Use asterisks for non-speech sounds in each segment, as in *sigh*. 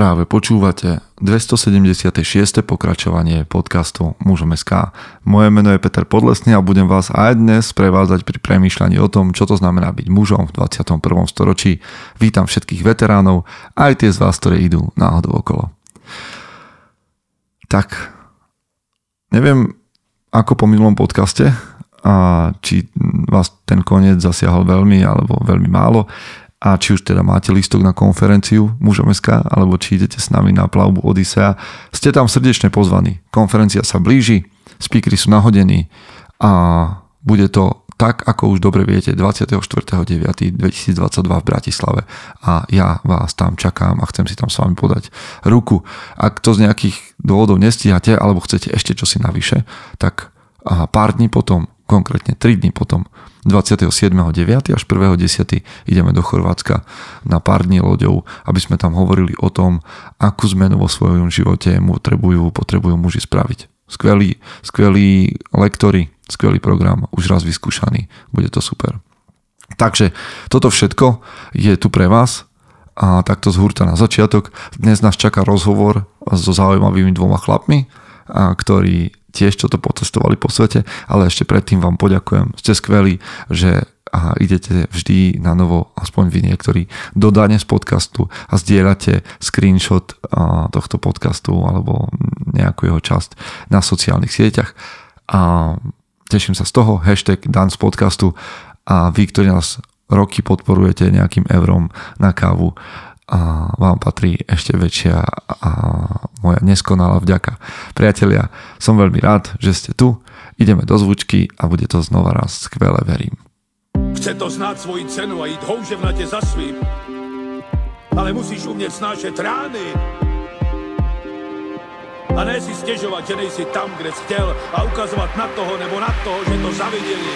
Práve počúvate 276. pokračovanie podcastu Mužom. Moje meno je Peter Podlesný a budem vás aj dnes prevádzať pri premýšľaní o tom, čo to znamená byť mužom v 21. storočí. Vítam všetkých veteránov, aj tie z vás, ktoré idú náhodou okolo. Tak, neviem ako po minulom podcaste, a či vás ten koniec zasiahol veľmi alebo veľmi málo a či už teda máte listok na konferenciu mužom.sk alebo či idete s nami na plavbu Odisea, ste tam srdečne pozvaní. Konferencia sa blíži, speakery sú nahodení a bude to tak, ako už dobre viete, 24.9.2022 v Bratislave a ja vás tam čakám a chcem si tam s vami podať ruku. Ak to z nejakých dôvodov nestíhate alebo chcete ešte čosi navyše, tak pár dní potom, konkrétne 3 dní potom, 27.9. až 1.10. ideme do Chorvátska na pár dní loďou, aby sme tam hovorili o tom, akú zmenu vo svojom živote potrebujú, potrebujú muži spraviť. Skvelí, skvelí lektory, skvelý program, už raz vyskúšaný, bude to super. Takže toto všetko je tu pre vás a takto z hurta na začiatok. Dnes nás čaká rozhovor so zaujímavými dvoma chlapmi, ktorí tiež čo to potestovali po svete, ale ešte predtým vám poďakujem. Ste skvelí, že a idete vždy na novo, aspoň vy niektorí, do dane z podcastu a zdieľate screenshot tohto podcastu alebo nejakú jeho časť na sociálnych sieťach. A teším sa z toho, hashtag dan z podcastu a vy, ktorí nás roky podporujete nejakým eurom na kávu, a vám patrí ešte väčšia a moja neskonalá vďaka. Priatelia, som veľmi rád, že ste tu. Ideme do zvučky a bude to znova raz skvelé, verím. Chce to znáť svoji cenu a ísť houževnate za svým. Ale musíš umieť snášať rány. A ne si stiežovať, že nejsi tam, kde si chtěl a ukazovať na toho nebo na toho, že to zavideli.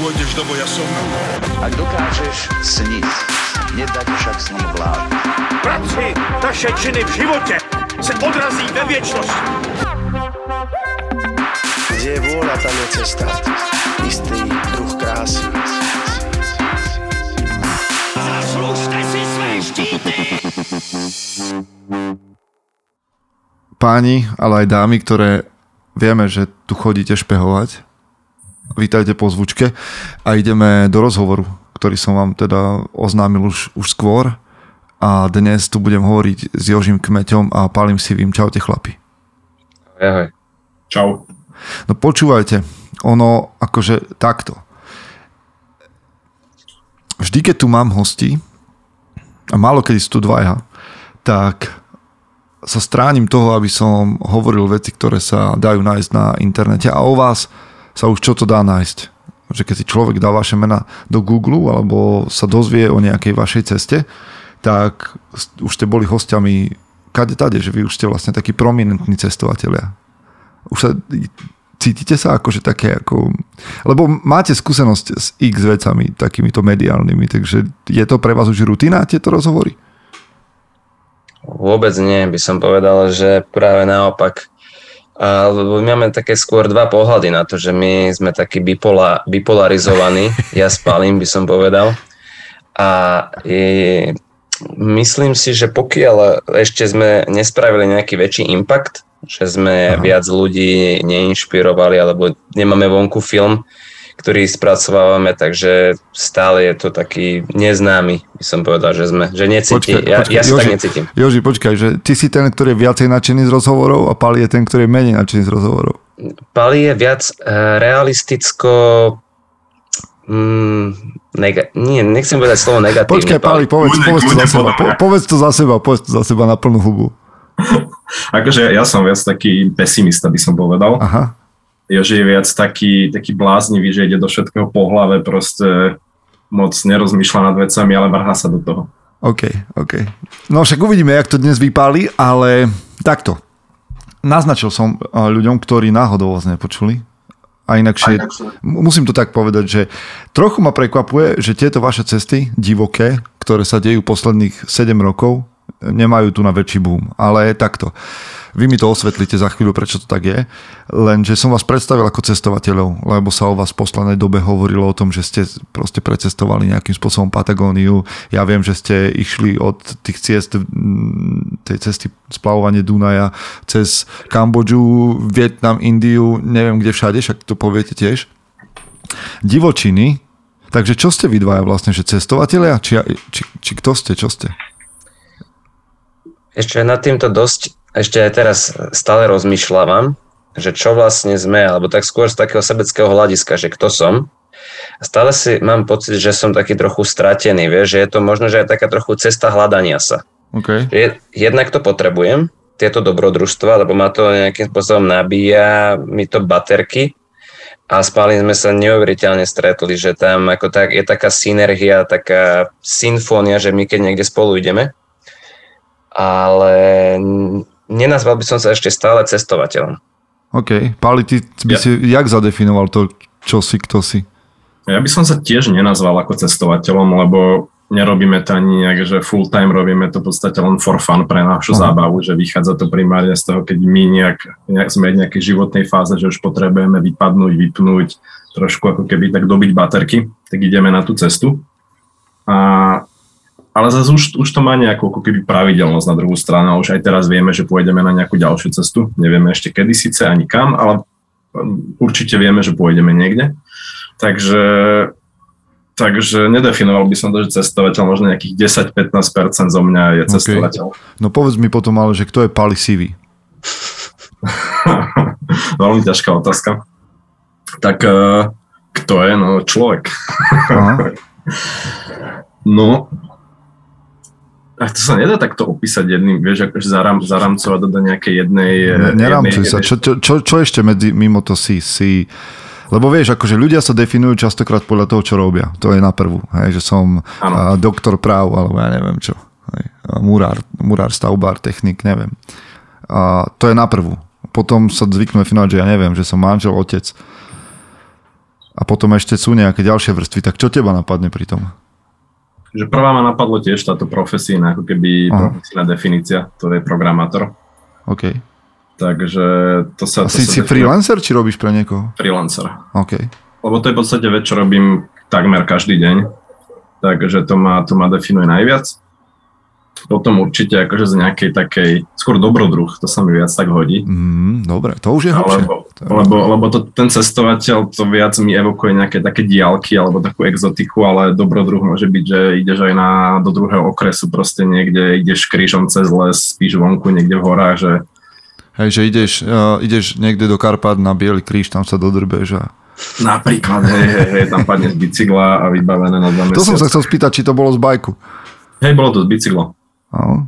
Pôjdeš do boja som. Ak dokážeš sniť, nedať však sní vlád. Práci, taše činy v živote se odrazí ve viečnosti. Kde je vôľa, tam je cesta. Istý druh krásy. Zaslužte si své štíty! Páni, ale aj dámy, ktoré vieme, že tu chodíte špehovať, vítajte po zvučke a ideme do rozhovoru ktorý som vám teda oznámil už, už skôr a dnes tu budem hovoriť s Jožím Kmeťom a Palim Sivým. Čaute chlapi. Ahoj. Čau. No počúvajte, ono akože takto. Vždy, keď tu mám hosti, a málo kedy sú tu dvaja, tak sa stránim toho, aby som hovoril veci, ktoré sa dajú nájsť na internete a o vás sa už čo to dá nájsť že keď si človek dá vaše mena do Google alebo sa dozvie o nejakej vašej ceste, tak už ste boli hostiami kade tade, že vy už ste vlastne takí prominentní cestovatelia. Už sa cítite sa akože také ako... Lebo máte skúsenosť s x vecami takýmito mediálnymi, takže je to pre vás už rutina tieto rozhovory? Vôbec nie, by som povedal, že práve naopak lebo my máme také skôr dva pohľady na to, že my sme takí bipola, bipolarizovaní, *laughs* ja spalím by som povedal. A je, myslím si, že pokiaľ ešte sme nespravili nejaký väčší impact, že sme Aha. viac ľudí neinšpirovali alebo nemáme vonku film, ktorý spracovávame, takže stále je to taký neznámy, by som povedal, že sme, že necíti, počkaj, ja, počkaj, ja sa Joži, tak necítim. Joži, počkaj, že ty si ten, ktorý je viacej nadšený z rozhovorov a Pali je ten, ktorý je menej nadšený z rozhovorov. Pali je viac uh, realisticko mm, nega- nie, nechcem povedať slovo negatívne. Počkaj, Pali, povedz, povedz, to za seba, po, povedz to za seba, povedz to za seba na plnú hubu. *laughs* akože ja som viac taký pesimista, by som povedal. Aha. Joži je viac taký, taký bláznivý, že ide do všetkého po hlave, proste moc nerozmýšľa nad vecami, ale vrhá sa do toho. OK, OK. No však uvidíme, jak to dnes vypáli, ale takto. Naznačil som eh, ľuďom, ktorí náhodou vás nepočuli, a inakšie, musím to tak povedať, že trochu ma prekvapuje, že tieto vaše cesty, divoké, ktoré sa dejú posledných 7 rokov, nemajú tu na väčší boom. Ale takto. Vy mi to osvetlíte za chvíľu, prečo to tak je. Lenže som vás predstavil ako cestovateľov, lebo sa o vás v poslednej dobe hovorilo o tom, že ste proste precestovali nejakým spôsobom Patagóniu. Ja viem, že ste išli od tých ciest, tej cesty splavovanie Dunaja cez Kambodžu, Vietnam, Indiu, neviem kde všade, však to poviete tiež. Divočiny, takže čo ste vy dvaja vlastne, že cestovatelia? Či, či, či kto ste, čo ste? Ešte nad týmto dosť, ešte aj teraz stále rozmýšľam, že čo vlastne sme, alebo tak skôr z takého sebeckého hľadiska, že kto som. Stále si mám pocit, že som taký trochu stratený, vieš, že je to možno, že aj taká trochu cesta hľadania sa. Okay. Je, jednak to potrebujem, tieto dobrodružstva, lebo ma to nejakým spôsobom nabíja, mi to baterky a spali sme sa neuveriteľne stretli, že tam ako tak, je taká synergia, taká symfónia, že my keď niekde spolu ideme, ale nenazval by som sa ešte stále cestovateľom. OK. Pali, ty by ja. si jak zadefinoval to, čo si, kto si? Ja by som sa tiež nenazval ako cestovateľom, lebo nerobíme to ani nejak, že full time, robíme to v podstate len for fun pre našu uh-huh. zábavu, že vychádza to primárne z toho, keď my nejak, nejak sme v nejakej životnej fáze, že už potrebujeme vypadnúť, vypnúť, trošku ako keby tak dobiť baterky, tak ideme na tú cestu. A ale zase už, už to má nejakú ako keby pravidelnosť na druhú stranu. Už aj teraz vieme, že pôjdeme na nejakú ďalšiu cestu. Nevieme ešte kedy síce ani kam, ale um, určite vieme, že pôjdeme niekde. Takže, takže nedefinoval by som to, že cestovateľ možno nejakých 10-15% zo mňa je cestovateľ. Okay. No povedz mi potom ale, že kto je Pali Sivy? *laughs* Veľmi ťažká otázka. Tak uh, kto je? No človek. *laughs* no, a to sa nedá takto opísať jedným, vieš, akože zaram, zaramcovať do nejakej jednej... Neramcuj sa, čo, čo, čo, čo ešte medzi, mimo to si, si... Lebo vieš, akože ľudia sa definujú častokrát podľa toho, čo robia. To je na prvú. Hej, že som a, doktor práv, alebo ja neviem čo. Hej, murár, murár, stavbár, technik, neviem. A to je na prvú. Potom sa zvyknú definovať, že ja neviem, že som manžel, otec. A potom ešte sú nejaké ďalšie vrstvy. Tak čo teba napadne pri tom? Že prvá ma napadlo tiež táto profesína, ako keby Aha. profesína definícia, to je programátor. OK. Takže to sa... A to si, sa si freelancer, či robíš pre niekoho? Freelancer. OK. Lebo to je v podstate vec, čo robím takmer každý deň. Takže to ma, to ma definuje najviac potom určite akože z nejakej takej, skôr dobrodruh, to sa mi viac tak hodí. Mm, dobre, to už je hlbšie. Lebo, lebo, lebo to, ten cestovateľ to viac mi evokuje nejaké také diálky alebo takú exotiku, ale dobrodruh môže byť, že ideš aj na, do druhého okresu, proste niekde ideš krížom cez les, spíš vonku niekde v horách, že Hej, že ideš, uh, ideš niekde do Karpát na Bielý kríž, tam sa dodrbeš a... Napríklad, hej, hej, hej, tam padne z bicykla a vybavené na dva To som sa chcel spýtať, či to bolo z bajku. Hej, bolo to z bicykla. No.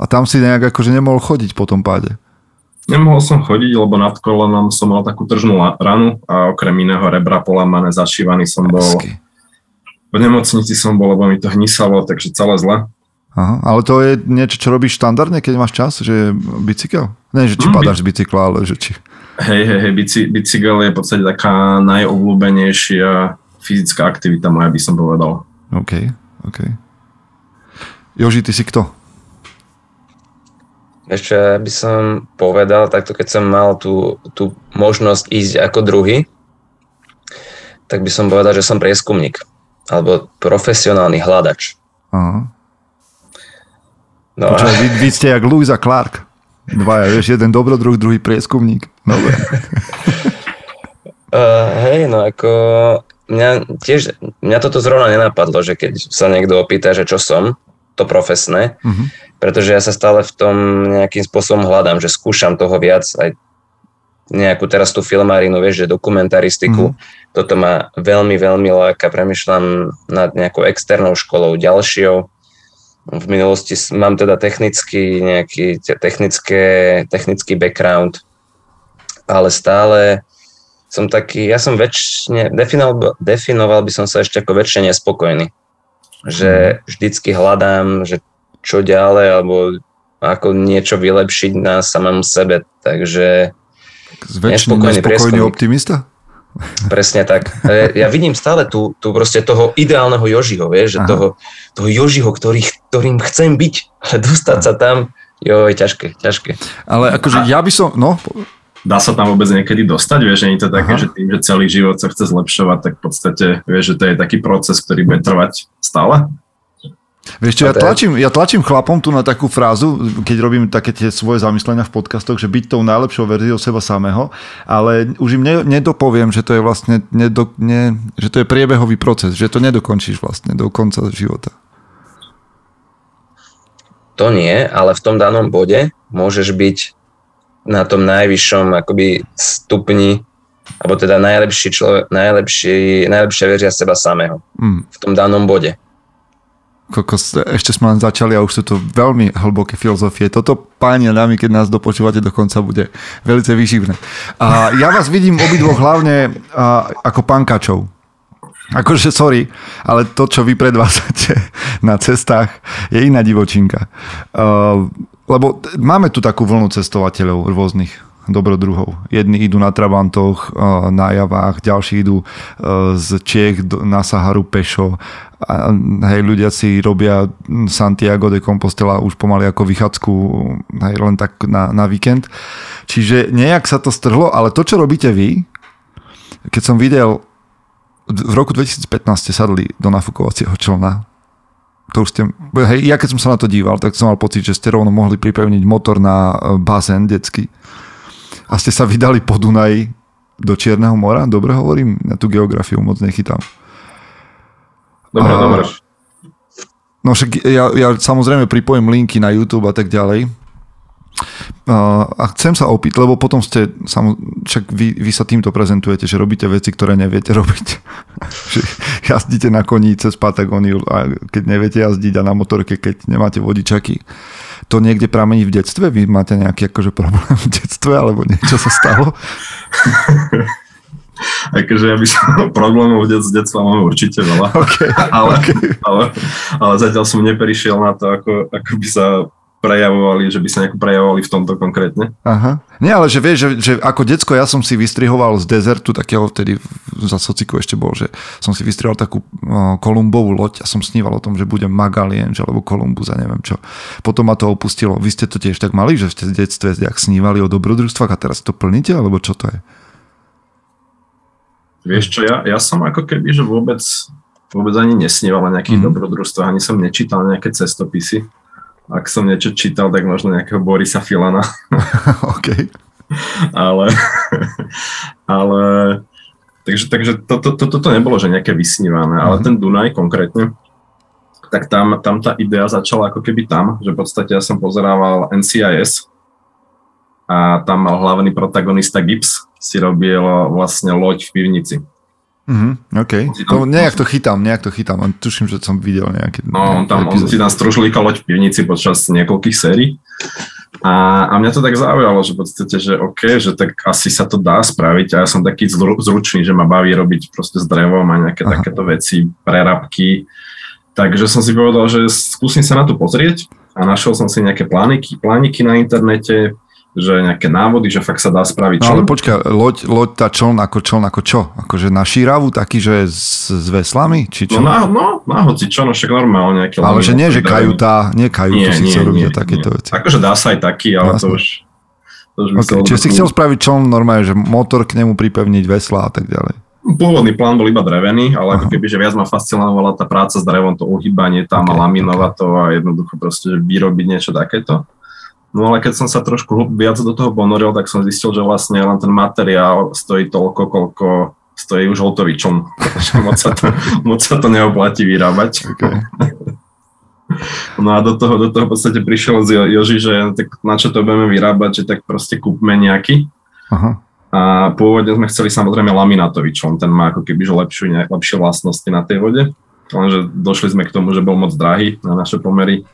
A tam si nejak akože nemohol chodiť po tom páde. Nemohol som chodiť, lebo nad kolenom som mal takú tržnú ranu a okrem iného rebra polamané, zašívaný som bol. Hezky. V nemocnici som bol, lebo mi to hnisalo, takže celé zle. Aha, ale to je niečo, čo robíš štandardne, keď máš čas, že bicykel? Ne, že či mm, padáš z bicykla, ale že či... Hej, hej, hej, bicy, bicykel je v podstate taká najobľúbenejšia fyzická aktivita moja, by som povedal. OK, OK. Joži, ty si kto? Ešte by som povedal, takto keď som mal tú, tú možnosť ísť ako druhý, tak by som povedal, že som prieskumník alebo profesionálny hľadač. Aha. No. Počuva, vy, vy ste jak Louisa Clark. Dvaja, vieš, jeden dobrodruh, druhý prieskumník. Dobre. uh, *laughs* hej, no ako mňa tiež, mňa toto zrovna nenapadlo, že keď sa niekto opýta, že čo som, to profesné, uh-huh. Pretože ja sa stále v tom nejakým spôsobom hľadám, že skúšam toho viac, aj nejakú teraz tú filmárinu, vieš, že dokumentaristiku, uh-huh. toto ma veľmi, veľmi láka, premyšľam nad nejakou externou školou ďalšou, v minulosti mám teda technický, nejaký technické, technický background, ale stále som taký, ja som väčšine, definoval, definoval by som sa ešte ako väčšine nespokojný. Že mhm. vždycky hľadám, že čo ďalej, alebo ako niečo vylepšiť na samom sebe, takže Zväčšený nespokojný optimista? Presne tak. Ja vidím stále tu, tu proste toho ideálneho Jožiho, vieš, že toho, toho Jožiho, ktorý, ktorým chcem byť, ale dostať Aha. sa tam Jo, je ťažké, ťažké. Ale akože ja by som, no... Dá sa tam vôbec niekedy dostať, vieš, nie je to také, Aha. že tým, že celý život sa chce zlepšovať, tak v podstate, vieš, že to je taký proces, ktorý bude trvať stále? Vieš čo, ja tlačím, ja tlačím chlapom tu na takú frázu, keď robím také tie svoje zamyslenia v podcastoch, že byť tou najlepšou verziou seba samého, ale už im nedopoviem, že to je vlastne nedo, ne, že to je priebehový proces, že to nedokončíš vlastne do konca života. To nie, ale v tom danom bode môžeš byť na tom najvyššom akoby stupni alebo teda najlepší človek, najlepší, najlepšia verzia seba samého mm. v tom danom bode kokos, ešte sme len začali a už sú to veľmi hlboké filozofie. Toto, páni a dámy, keď nás dopočúvate do konca, bude veľmi vyživné. A ja vás vidím obidvoch hlavne a, ako pankačov. Akože sorry, ale to, čo vy predvádzate *laughs* na cestách, je iná divočinka. Uh, lebo máme tu takú vlnu cestovateľov rôznych dobrodruhov. Jedni idú na Trabantoch, na javách, ďalší idú z Čech na Saharu pešo a hej, ľudia si robia Santiago de Compostela už pomaly ako vychádzku hej, len tak na, na víkend. Čiže nejak sa to strhlo, ale to, čo robíte vy, keď som videl v roku 2015 ste sadli do nafukovacieho člna, to už ste, hej, ja keď som sa na to díval, tak som mal pocit, že ste rovno mohli pripevniť motor na e, bazén detský a ste sa vydali po Dunaji do Čierneho mora, dobre hovorím, ja tú geografiu moc nechytám. Dobre, dobre. No však ja, ja samozrejme pripojím linky na YouTube a tak ďalej. A chcem sa opýtať, lebo potom ste, však vy, vy sa týmto prezentujete, že robíte veci, ktoré neviete *laughs* robiť. jazdíte na koní cez Patagóniu a keď neviete jazdiť a na motorke, keď nemáte vodičaky. To niekde pramení v detstve? Vy máte nejaký akože problém v detstve alebo niečo sa stalo? *laughs* akože ja by som *laughs* problémov z detstva mám určite veľa. *laughs* Okay, *laughs* ale, okay. Ale, ale zatiaľ som neprišiel na to, ako, ako by sa prejavovali, že by sa nejako prejavovali v tomto konkrétne. Aha. Nie, ale že vieš, že, že ako decko ja som si vystrihoval z dezertu, takého vtedy za sociku ešte bol, že som si vystrihoval takú uh, Kolumbovú loď a som sníval o tom, že budem Magalien, alebo Kolumbus a neviem čo. Potom ma to opustilo. Vy ste to tiež tak mali, že ste v detstve jak snívali o dobrodružstvách a teraz to plníte, alebo čo to je? Vieš čo, ja, ja som ako keby, že vôbec, vôbec ani nesníval o nejakých mm. dobrodružstvách, ani som nečítal nejaké cestopisy. Ak som niečo čítal, tak možno nejakého Borisa Filana. *laughs* OK. ale, ale takže, takže toto to, to, to nebolo, že nejaké vysnívané, mm. ale mhm. ten Dunaj konkrétne, tak tam, tam tá idea začala ako keby tam, že v podstate ja som pozerával NCIS a tam mal hlavný protagonista Gibbs, si robil vlastne loď v pivnici. Mm-hmm, OK. To, nejak to chytám, nejak to chytám. Tuším, že som videl nejaké... No, on tam, on si tam stružlíka loď v pivnici počas niekoľkých sérií. A, a mňa to tak zaujalo, že v podstate, že OK, že tak asi sa to dá spraviť a ja som taký zručný, že ma baví robiť proste s drevom a nejaké Aha. takéto veci, prerabky. Takže som si povedal, že skúsim sa na to pozrieť a našiel som si nejaké plániky, plániky na internete, že nejaké návody, že fakt sa dá spraviť čln. No ale počkaj, loď, loď tá čln ako čln ako čo? Akože na šíravu taký, že s, s veslami? Či čo? No, na, no, na hoci čo, no však normálne nejaké Ale že nie, že kajutá, nie kajutu nie, si chcel robiť takéto veci. Akože dá sa aj taký, ale Jasne. to už... To už okay, čiže si chcel spraviť čln normálne, že motor k nemu pripevniť vesla a tak ďalej. Pôvodný plán bol iba drevený, ale ako keby, že viac ma fascinovala tá práca s drevom, to uhýbanie tam okay, a laminovať okay. to a jednoducho proste vyrobiť niečo takéto. No ale keď som sa trošku viac do toho ponoril, tak som zistil, že vlastne len ten materiál stojí toľko, koľko stojí už hotový čom. *laughs* moc, sa to, *laughs* moc sa to neoplatí vyrábať. Okay. No a do toho, do toho v podstate prišiel z Joži, že tak na čo to budeme vyrábať, že tak proste kúpme nejaký. Aha. A pôvodne sme chceli samozrejme laminátový čln, ten má ako keby že lepšiu, lepšie vlastnosti na tej vode, lenže došli sme k tomu, že bol moc drahý na naše pomery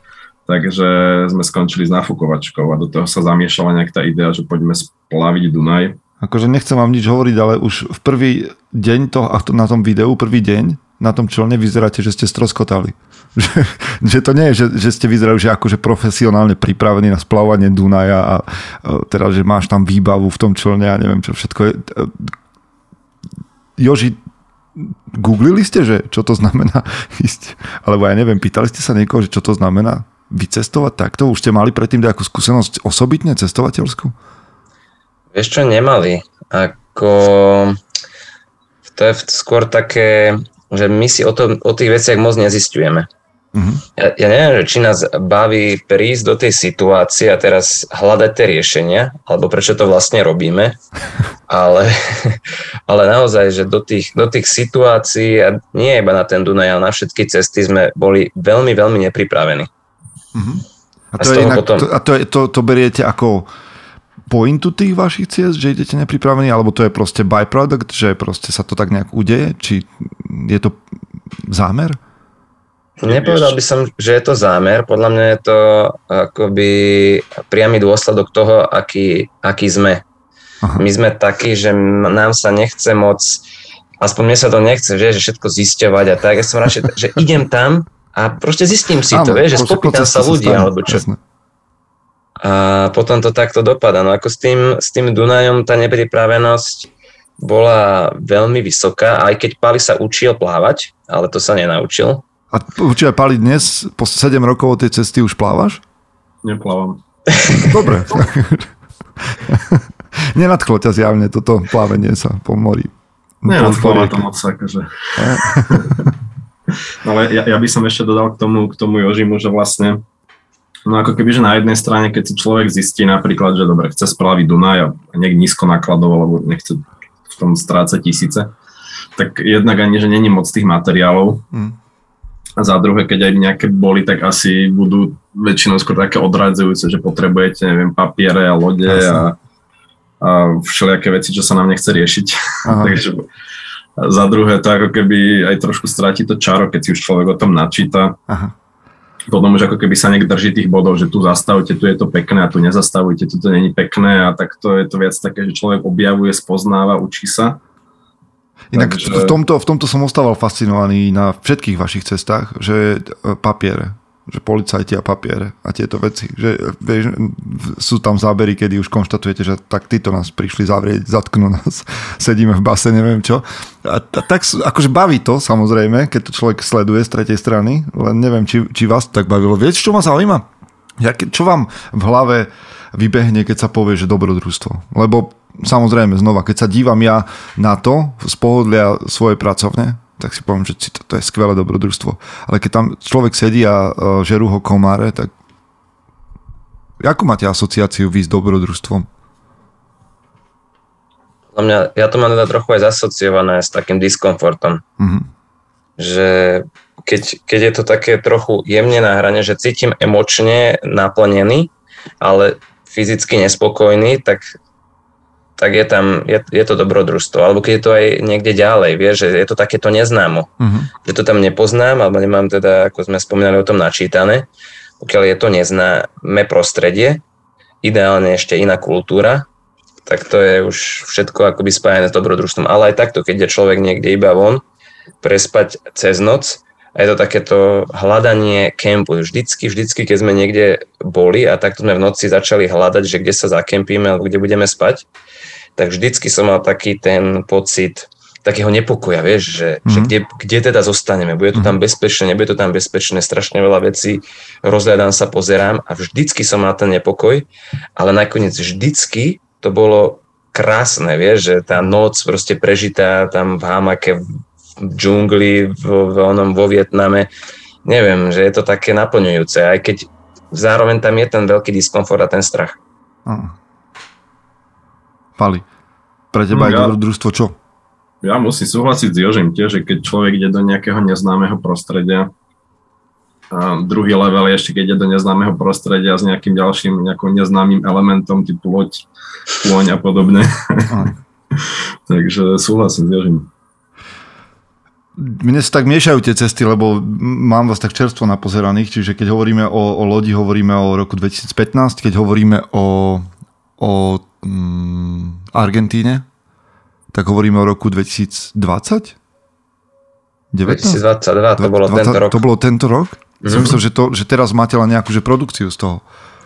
Takže sme skončili s nafukovačkou a do toho sa zamiešala nejak tá idea, že poďme splaviť Dunaj. Akože nechcem vám nič hovoriť, ale už v prvý deň to, na tom videu, prvý deň, na tom člne vyzeráte, že ste stroskotali. *laughs* Že, že to nie je, že, že ste vyzerali že akože profesionálne pripravení na splavanie Dunaja a, a teda, že máš tam výbavu v tom člne a neviem čo všetko je. Joži, googlili ste, že čo to znamená *laughs* ísť? Alebo ja neviem, pýtali ste sa niekoho, že čo to znamená? Vycestovať takto? Už ste mali predtým nejakú skúsenosť osobitne cestovateľskú? Vieš čo, nemali. Ako... To je skôr také, že my si o, to, o tých veciach moc nezistujeme. Uh-huh. Ja, ja neviem, že či nás baví prísť do tej situácie a teraz hľadať tie riešenia, alebo prečo to vlastne robíme, *laughs* ale, *laughs* ale naozaj, že do tých, do tých situácií, a nie iba na ten Dunaj, ale na všetky cesty sme boli veľmi, veľmi nepripravení. Uh-huh. A, to, a, je inak, potom... to, a to, je, to, to beriete ako pointu tých vašich ciest, že idete nepripravení, alebo to je proste byproduct, že proste sa to tak nejak udeje? Či je to zámer? Nepovedal by som, že je to zámer. Podľa mňa je to akoby priamy dôsledok toho, aký, aký sme. Aha. My sme takí, že nám sa nechce moc, aspoň mne sa to nechce, že, že všetko zisťovať a tak. Ja som radšej, že idem tam a proste zistím si Áno, to, vieš, že spopýtam sa ľudí, stane, alebo čo. Jasne. A potom to takto dopadá. No ako s tým, s tým Dunajom tá nepripravenosť bola veľmi vysoká, aj keď Pali sa učil plávať, ale to sa nenaučil a určite Pali dnes, po 7 rokov tej cesty už plávaš? Neplávam. Dobre. *laughs* Nenadchlo ťa zjavne toto plávenie sa po mori. Nenadchlo ma to moc akože. *laughs* Ale ja, ja by som ešte dodal k tomu, k tomu Jožimu, že vlastne No ako keby, že na jednej strane, keď si človek zistí napríklad, že dobre, chce spraviť Dunaj a nejak nízko nakladovo, lebo nechce v tom strácať tisíce, tak jednak ani, že není moc tých materiálov, mm. A za druhé, keď aj nejaké boli, tak asi budú väčšinou skôr také odradzujúce, že potrebujete, neviem, papiere a lode a, a všelijaké veci, čo sa nám nechce riešiť. *laughs* Takže za druhé to ako keby aj trošku stráti to čaro, keď si už človek o tom načíta. Aha. Potom už ako keby sa nejak drží tých bodov, že tu zastavte, tu je to pekné a tu nezastavujte, tu to není pekné a tak to je to viac také, že človek objavuje, spoznáva, učí sa. Inak Takže... v, tomto, v tomto som ostával fascinovaný na všetkých vašich cestách, že e, papiere, že policajti a papiere a tieto veci. Že, vieš, sú tam zábery, kedy už konštatujete, že tak títo nás prišli zavrieť, zatknú nás, *laughs* sedíme v base, neviem čo. A, a tak akože baví to, samozrejme, keď to človek sleduje z tretej strany, len neviem, či, či vás to tak bavilo. Viete, čo ma zaujíma? Čo vám v hlave vybehne, keď sa povie, že dobrodružstvo? Lebo samozrejme, znova, keď sa dívam ja na to z pohodlia svojej pracovne, tak si poviem, že to, je skvelé dobrodružstvo. Ale keď tam človek sedí a uh, žerú ho komáre, tak ako máte asociáciu vy s dobrodružstvom? Mňa, ja to mám teda trochu aj zasociované s takým diskomfortom. Mm-hmm. Že keď, keď je to také trochu jemne na hrane, že cítim emočne naplnený, ale fyzicky nespokojný, tak tak je tam, je, je to dobrodružstvo. Alebo keď je to aj niekde ďalej, vieš, že je to takéto neznámo. Uh-huh. Že to tam nepoznám, alebo nemám teda, ako sme spomínali o tom načítané, pokiaľ je to neznáme prostredie, ideálne ešte iná kultúra, tak to je už všetko akoby spájane s dobrodružstvom. Ale aj takto, keď je človek niekde iba von, prespať cez noc, a je to takéto hľadanie kempu. Vždycky, vždycky, keď sme niekde boli a takto sme v noci začali hľadať, že kde sa zakempíme alebo kde budeme spať, tak vždycky som mal taký ten pocit takého nepokoja, vieš, že, mm. že kde, kde teda zostaneme, bude to tam mhm. bezpečné, nebude to tam bezpečné, strašne veľa vecí, rozhľadám sa, pozerám a vždycky som mal ten nepokoj, ale nakoniec vždycky to bolo krásne, vieš, že tá noc proste prežitá tam v hamake, v džungli, v, v onom, vo Vietname, neviem, že je to také naplňujúce, aj keď zároveň tam je ten veľký diskomfort a ten strach. Mm. Pali, pre teba no, je ja, dobrodružstvo čo? Ja musím súhlasiť s Jožim tiež, že keď človek ide do nejakého neznámeho prostredia, a druhý level je ešte, keď ide do neznámeho prostredia s nejakým ďalším nejakým neznámym elementom typu loď, kôň a podobne. *laughs* Takže súhlasím s Jožim. Mne sa tak miešajú tie cesty, lebo mám vás tak čerstvo napozeraných, čiže keď hovoríme o, o lodi, hovoríme o roku 2015, keď hovoríme o, o mm, Argentíne, tak hovoríme o roku 2020? 19? 2022, to bolo 20, tento rok. To bolo tento rok? Mm-hmm. Som myslel, že, to, že teraz máte len nejakú že produkciu z toho.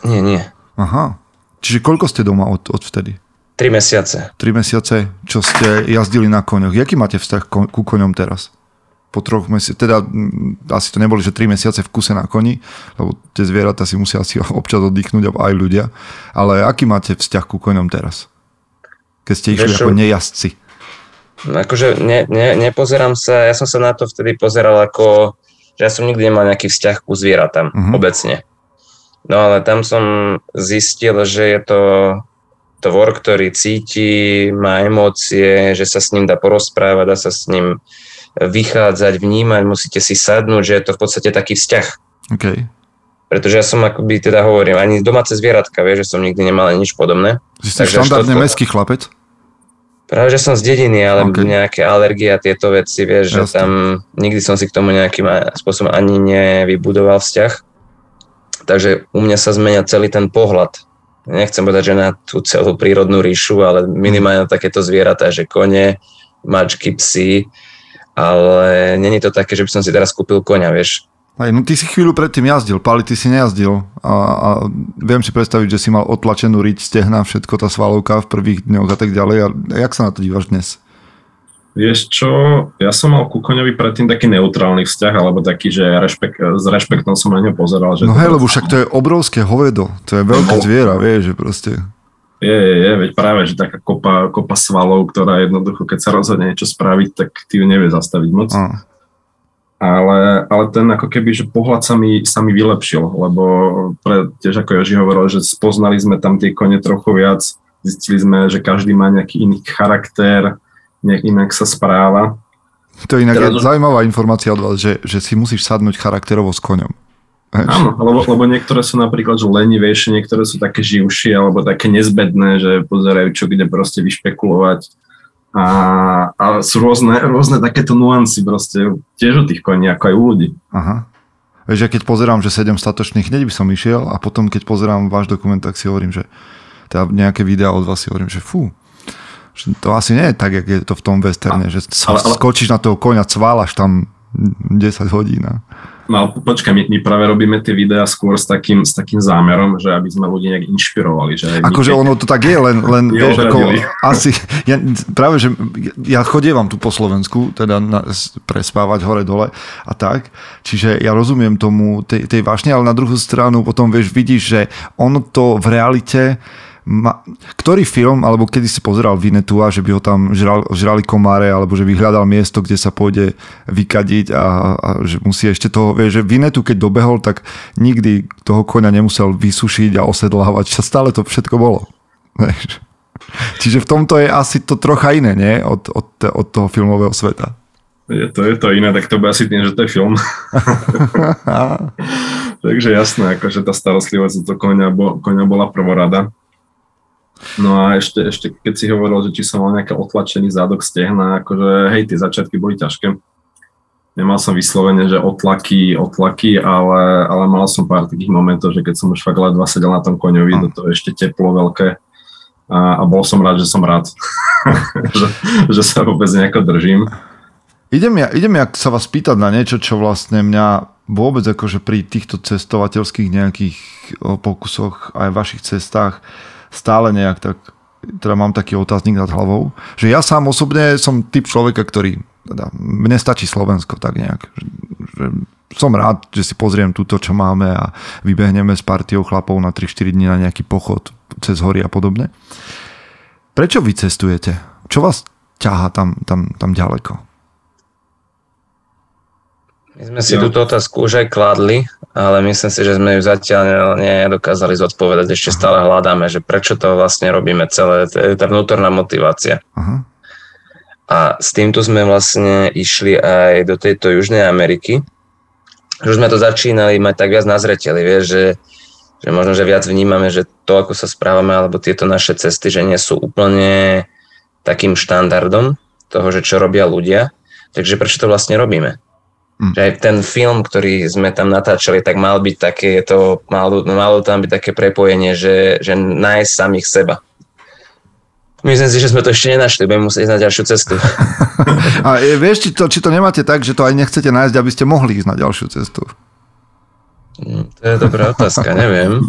Nie, nie. Aha. Čiže koľko ste doma od, od vtedy? Tri mesiace. Tri mesiace, čo ste jazdili na koňoch. Jaký máte vzťah ku koňom teraz? Po troch mesiacoch, teda asi to neboli, že tri mesiace v kuse na koni, lebo tie zvieratá si musia asi *laughs* občas oddychnúť aj ľudia. Ale aký máte vzťah ku koňom teraz? Keď ste išli Veš, ako nejazci. No akože ne, ne, nepozerám sa, ja som sa na to vtedy pozeral ako, že ja som nikdy nemal nejaký vzťah ku zvieratám uh-huh. obecne. No ale tam som zistil, že je to tvor, ktorý cíti, má emócie, že sa s ním dá porozprávať, dá sa s ním vychádzať, vnímať, musíte si sadnúť, že je to v podstate taký vzťah. Okay. Pretože ja som akoby teda hovorím, ani domáce zvieratka, vieš, že som nikdy nemal nič podobné. Že si štandardne to... mestský chlapec? Práve, že som z dediny, ale okay. nejaké alergie a tieto veci, vieš, Jasne. že tam nikdy som si k tomu nejakým spôsobom ani nevybudoval vzťah. Takže u mňa sa zmenia celý ten pohľad. Nechcem povedať, že na tú celú prírodnú ríšu, ale minimálne na takéto zvieratá, že kone, mačky, psy, ale není to také, že by som si teraz kúpil koňa, vieš. Aj, no ty si chvíľu predtým jazdil, Pali, ty si nejazdil a, a viem si predstaviť, že si mal otlačenú riť, stehna, všetko, tá svalovka v prvých dňoch a tak ďalej. A jak sa na to dívaš dnes? Vieš čo, ja som mal ku koňovi predtým taký neutrálny vzťah, alebo taký, že rešpekt, s rešpektom som na ňo pozeral. Že no hej, lebo však to je obrovské hovedo, to je veľké no. zviera, vieš, že proste... Je, je, je, veď práve, že taká kopa, kopa svalov, ktorá jednoducho, keď sa rozhodne niečo spraviť, tak ty ju nevie zastaviť moc. A ale, ale ten ako keby, že pohľad sa mi, sa mi vylepšil, lebo pre, tiež ako Joži hovoril, že spoznali sme tam tie kone trochu viac, zistili sme, že každý má nejaký iný charakter, nejak inak sa správa. To je inak je zaujímavá informácia od vás, že, že si musíš sadnúť charakterovo s koňom. Áno, lebo, lebo niektoré sú napríklad že lenivejšie, niektoré sú také živšie alebo také nezbedné, že pozerajú, čo kde proste vyšpekulovať a, a sú rôzne, rôzne takéto nuancy proste, tiež u tých koní, ako aj u ľudí. Aha. Vieš, ja keď pozerám, že 7 statočných, hneď by som išiel a potom, keď pozerám váš dokument, tak si hovorím, že teda nejaké videá od vás si hovorím, že fú, že to asi nie je tak, jak je to v tom westerne, že ale, ale, skočíš na toho koňa, cválaš tam 10 hodín. No počkaj, my, my práve robíme tie videá skôr s takým, s takým zámerom, že aby sme ľudí nejak inšpirovali. Že akože ono to tak je, len, len vieš, ako asi, ja, práve, že ja chodievam tu po Slovensku, teda na, prespávať hore-dole a tak, čiže ja rozumiem tomu, tej, tej vášne, ale na druhú stranu potom vieš, vidíš, že ono to v realite ma, ktorý film, alebo kedy si pozeral Vinetu a že by ho tam žral, žrali komáre, alebo že vyhľadal miesto, kde sa pôjde vykadiť a, a že musí ešte toho, vie, že Vinetu keď dobehol, tak nikdy toho koňa nemusel vysušiť a osedlávať, stále to všetko bolo. Čiže v tomto je asi to trocha iné, nie? Od, od, od toho filmového sveta. Je to, je to iné, tak to bude asi tým, že to je film. *laughs* *laughs* Takže jasné, akože tá starostlivosť do koňa, bo, koňa bola prvorada. No a ešte, ešte keď si hovoril, že či som mal nejaký otlačený zádok stehna, akože hej, tie začiatky boli ťažké. Nemal som vyslovene, že otlaky, otlaky, ale, ale mal som pár takých momentov, že keď som už fakt ledva sedel na tom koňovi, do toho ešte teplo veľké a, a bol som rád, že som rád, *laughs* že, že sa vôbec nejako držím. Idem ja, idem ja sa vás pýtať na niečo, čo vlastne mňa vôbec akože pri týchto cestovateľských nejakých pokusoch aj vašich cestách stále nejak tak, teda mám taký otáznik nad hlavou, že ja sám osobne som typ človeka, ktorý, teda mne stačí Slovensko tak nejak, že, že som rád, že si pozriem túto, čo máme a vybehneme s partiou chlapov na 3-4 dní na nejaký pochod cez hory a podobne. Prečo vy cestujete? Čo vás ťaha tam, tam, tam ďaleko? My sme si ja. túto otázku už aj kladli, ale myslím si, že sme ju zatiaľ nedokázali zodpovedať. Ešte stále hľadáme, že prečo to vlastne robíme celé. To je tá vnútorná motivácia. Aha. A s týmto sme vlastne išli aj do tejto Južnej Ameriky. Už sme to začínali mať tak viac na zreteli, vieš, že, že možno, že viac vnímame, že to, ako sa správame, alebo tieto naše cesty, že nie sú úplne takým štandardom toho, že čo robia ľudia. Takže prečo to vlastne robíme? Mm. Že aj ten film, ktorý sme tam natáčali, tak mal byť také, to, malo, malo tam byť také prepojenie, že, že nájsť samých seba. Myslím si, že sme to ešte nenašli, budeme musieť ísť na ďalšiu cestu. *laughs* A vieš, či to, či to nemáte tak, že to aj nechcete nájsť, aby ste mohli ísť na ďalšiu cestu? Mm, to je dobrá otázka, neviem.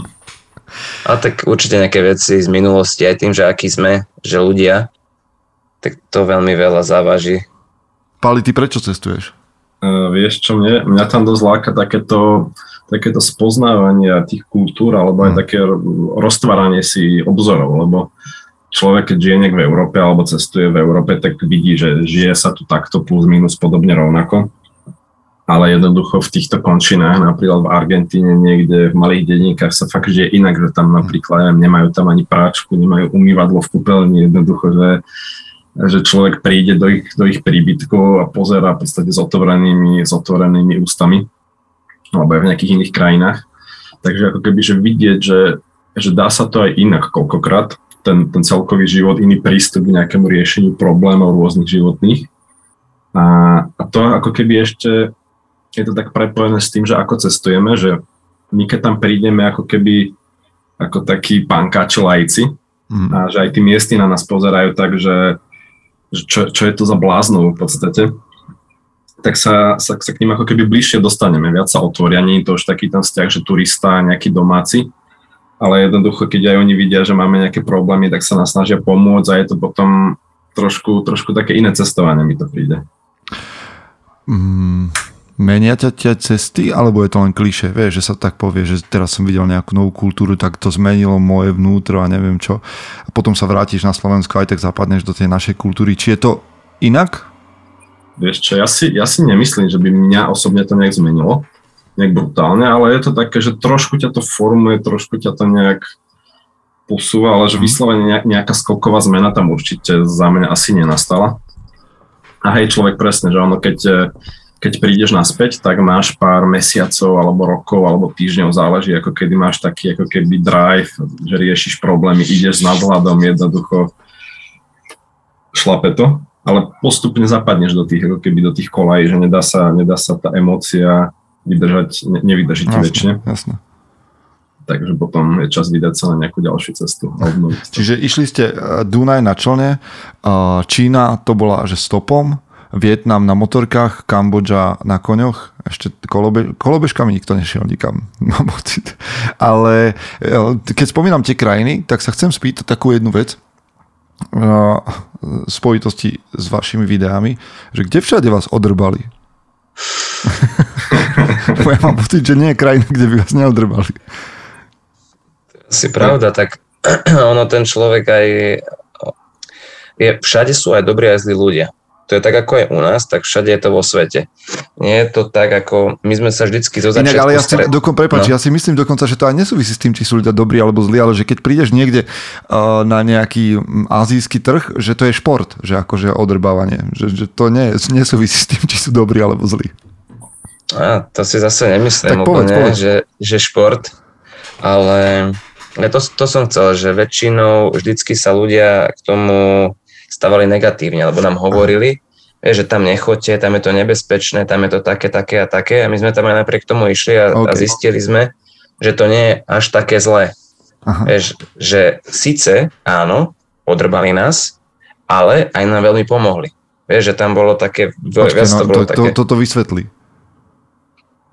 A tak určite nejaké veci z minulosti, aj tým, že akí sme, že ľudia, tak to veľmi veľa závaží. Pali, ty prečo cestuješ? Uh, vieš čo, mne, mňa tam dosť láka takéto, takéto spoznávanie tých kultúr alebo aj mm. také roztváranie si obzorov, lebo človek, keď žije niekde v Európe alebo cestuje v Európe, tak vidí, že žije sa tu takto plus minus podobne rovnako ale jednoducho v týchto končinách, napríklad v Argentíne, niekde v malých denníkach sa fakt žije inak, že tam napríklad nemajú tam ani práčku, nemajú umývadlo v kúpeľni, jednoducho, že, že človek príde do ich, do ich príbytkov a pozera v podstate s otvorenými, s otvorenými ústami, alebo aj v nejakých iných krajinách. Takže ako keby, že vidieť, že, že dá sa to aj inak koľkokrát, ten, ten celkový život, iný prístup k nejakému riešeniu problémov rôznych životných. A, a to ako keby ešte je to tak prepojené s tým, že ako cestujeme, že my keď tam prídeme ako keby ako takí pankáči lajci mm. a že aj tí miestni na nás pozerajú tak, že, že čo, čo je to za bláznov v podstate, tak sa, sa, sa k ním ako keby bližšie dostaneme, viac sa otvoria, nie je to už taký ten vzťah, že turista, nejaký domáci, ale jednoducho, keď aj oni vidia, že máme nejaké problémy, tak sa nás snažia pomôcť a je to potom trošku, trošku také iné cestovanie mi to príde. Mm, Menia ťa tie cesty, alebo je to len kliše? Vieš, že sa tak povie, že teraz som videl nejakú novú kultúru, tak to zmenilo moje vnútro a neviem čo. A potom sa vrátiš na Slovensko, aj tak zapadneš do tej našej kultúry. Či je to inak? Vieš čo, ja si, ja si nemyslím, že by mňa osobne to nejak zmenilo, nejak brutálne, ale je to také, že trošku ťa to formuje, trošku ťa to nejak posúva, ale že mhm. vyslovene nejaká skoková zmena tam určite za mňa asi nenastala. A hej, človek presne, že ono keď keď prídeš naspäť, tak máš pár mesiacov alebo rokov alebo týždňov, záleží ako kedy máš taký ako keby drive, že riešiš problémy, ideš s nadhľadom, jednoducho šlape to, ale postupne zapadneš do tých, ako keby do tých kolají, že nedá sa, nedá sa tá emócia vydržať, ne, nevydrží ti väčšine. Jasne. Takže potom je čas vydať sa na nejakú ďalšiu cestu. Čiže išli ste eh, Dunaj na člne, eh, Čína to bola že stopom, Vietnam na motorkách, Kambodža na koňoch, ešte kolobe, kolobežkami nikto nešiel nikam, *laughs* mám pocit. Ale e, keď spomínam tie krajiny, tak sa chcem spýtať takú jednu vec v spojitosti s vašimi videami, že kde všade vás odrbali? *laughs* ja mám pocit, že nie je krajina, kde by vás neodrbali. Si pravda, tak *clears throat* ono ten človek aj je, všade sú aj dobrí aj zlí ľudia to je tak, ako je u nás, tak všade je to vo svete. Nie je to tak, ako my sme sa vždycky zo začiatku... Inak, ale ja si, stred... dokon, prepáč, no. ja si myslím dokonca, že to aj nesúvisí s tým, či sú ľudia dobrí alebo zlí, ale že keď prídeš niekde uh, na nejaký azijský trh, že to je šport, že akože odrbávanie, že, že to nie, nesúvisí s tým, či sú dobrí alebo zlí. A, to si zase nemyslím tak úplne, povedz. Že, že šport, ale to, to som chcel, že väčšinou vždycky sa ľudia k tomu stávali negatívne, lebo nám hovorili, že tam nechoďte, tam je to nebezpečné, tam je to také, také a také. A my sme tam aj napriek tomu išli a, okay. a zistili sme, že to nie je až také zlé. Vieš, že síce áno, odrbali nás, ale aj nám veľmi pomohli. Vieš, že tam bolo také... Počkej, no, to, bolo to, také... to, toto vysvetlí.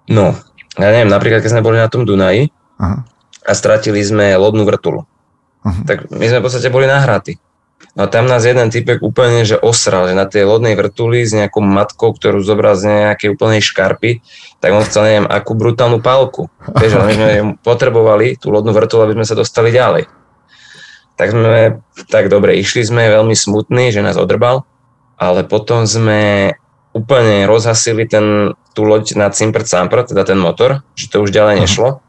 No, ja neviem, napríklad keď sme boli na tom Dunaji Aha. a stratili sme lodnú vrtulu, Aha. tak my sme v podstate boli nahráti. No tam nás jeden typek úplne že osral, že na tej lodnej vrtuli s nejakou matkou, ktorú zobral z nejakej úplnej škarpy, tak on chcel neviem akú brutálnu pálku. Vieš, my sme potrebovali tú lodnú vrtulu, aby sme sa dostali ďalej. Tak sme, tak dobre, išli sme veľmi smutní, že nás odrbal, ale potom sme úplne rozhasili ten, tú loď na Cimpert Sampert, teda ten motor, že to už ďalej nešlo.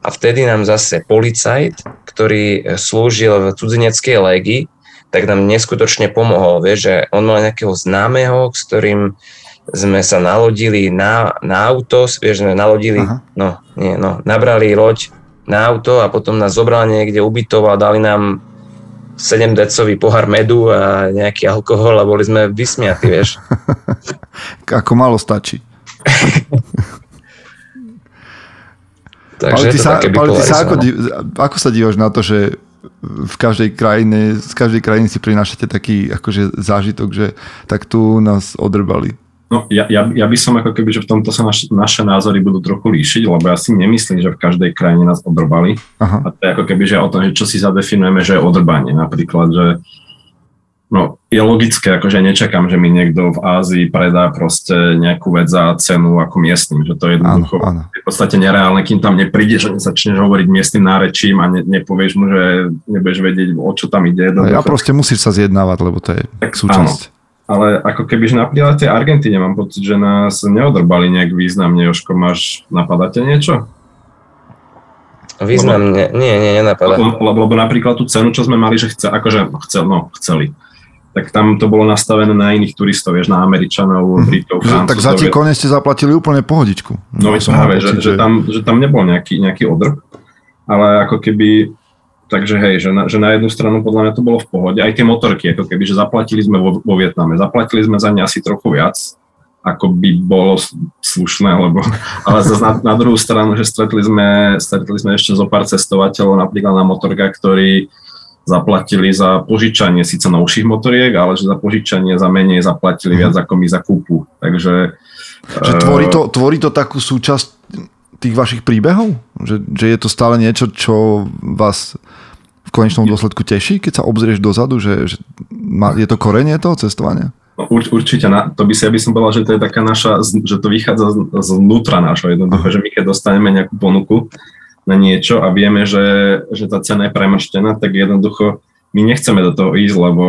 A vtedy nám zase policajt, ktorý slúžil v cudzineckej légii, tak nám neskutočne pomohol. Vieš, že on mal nejakého známeho, s ktorým sme sa nalodili na, na auto, vieš, sme nalodili, Aha. no, nie, no, nabrali loď na auto a potom nás zobral niekde, ubytoval, dali nám 7 decový pohár medu a nejaký alkohol a boli sme vysmiatí, vieš. *laughs* Ako malo stačí. *laughs* Takže ale ty sa, ale ty sa ako, ako sa dívaš na to, že v každej krajine, z každej krajiny si prinášate taký akože zážitok, že tak tu nás odrbali. No ja, ja, ja by som ako keby, že v tomto sa naš, naše názory budú trochu líšiť, lebo ja si nemyslím, že v každej krajine nás odrbali. Aha. A to je ako keby, že o tom, že čo si zadefinujeme, že je odrbanie. Napríklad, že No, je logické, akože nečakám, že mi niekto v Ázii predá proste nejakú vec za cenu ako miestnym, že to je jednoducho áno, áno. v podstate nereálne, kým tam neprídeš a začneš hovoriť miestnym nárečím a ne, nepovieš mu, že nebudeš vedieť, o čo tam ide. Jednoducho. Ja proste musíš sa zjednávať, lebo to je tak, súčasť. Áno. Ale ako keby, že napríklad tej Argentíne mám pocit, že nás neodrbali nejak významne. Jožko, máš, napadáte niečo? Významne, nie, nie, nenapadá. Lebo, lebo, lebo napríklad tú cenu, čo sme mali, že chce, akože chcel, no, chceli tak tam to bolo nastavené na iných turistov, vieš, na Američanov, mm-hmm. Britov, Francúzov. Tak za tie kone ste zaplatili úplne pohodičku. No, no práve, že, že, tam, že tam nebol nejaký, nejaký odrb, ale ako keby, takže hej, že na, že na jednu stranu podľa mňa to bolo v pohode, aj tie motorky, ako keby, že zaplatili sme vo, vo Vietname, zaplatili sme za ne asi trochu viac, ako by bolo slušné, lebo, *laughs* ale zase na, na druhú stranu, že stretli sme, stretli sme ešte zo pár cestovateľov, napríklad na motorkách, ktorí zaplatili za požičanie síce novších motoriek, ale že za požičanie za menej zaplatili viac mhm. ako my za kúpu. Takže... Že tvorí, to, tvorí to takú súčasť tých vašich príbehov? Že, že je to stále niečo, čo vás v konečnom dôsledku teší, keď sa obzrieš dozadu, že, že je to korenie toho cestovania? No, ur, určite, na, to by si, ja by som povedal, že to je taká naša, že to vychádza zvnútra nášho jednoducho, uh-huh. že my keď dostaneme nejakú ponuku, na niečo a vieme, že, že tá cena je premrštená, tak jednoducho my nechceme do toho ísť, lebo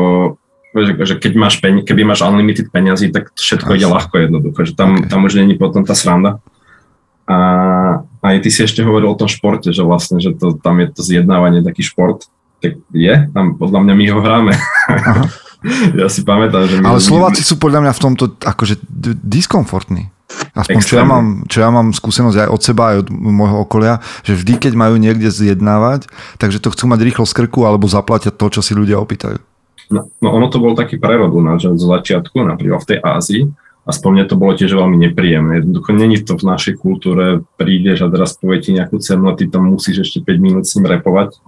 že, že keď máš peň, keby máš unlimited peňazí, tak všetko Až. ide ľahko jednoducho, že tam, okay. tam už není potom tá sranda. A aj ty si ešte hovoril o tom športe, že vlastne, že to, tam je to zjednávanie taký šport, tak je, tam podľa mňa my ho hráme. Aha. *laughs* ja si pamätám, že my... Ale Slováci sú podľa mňa v tomto akože diskomfortní. Aspoň čo ja, mám, čo ja mám skúsenosť aj od seba, aj od môjho okolia, že vždy, keď majú niekde zjednávať, takže to chcú mať rýchlo z krku alebo zaplatia to, čo si ľudia opýtajú. No, no ono to bol taký prerod u nás, že z začiatku, napríklad v tej Ázii, aspoň mne to bolo tiež veľmi nepríjemné. Jednoducho není to v našej kultúre, prídeš a teraz povie ti nejakú cenu a ty tam musíš ešte 5 minút s ním repovať.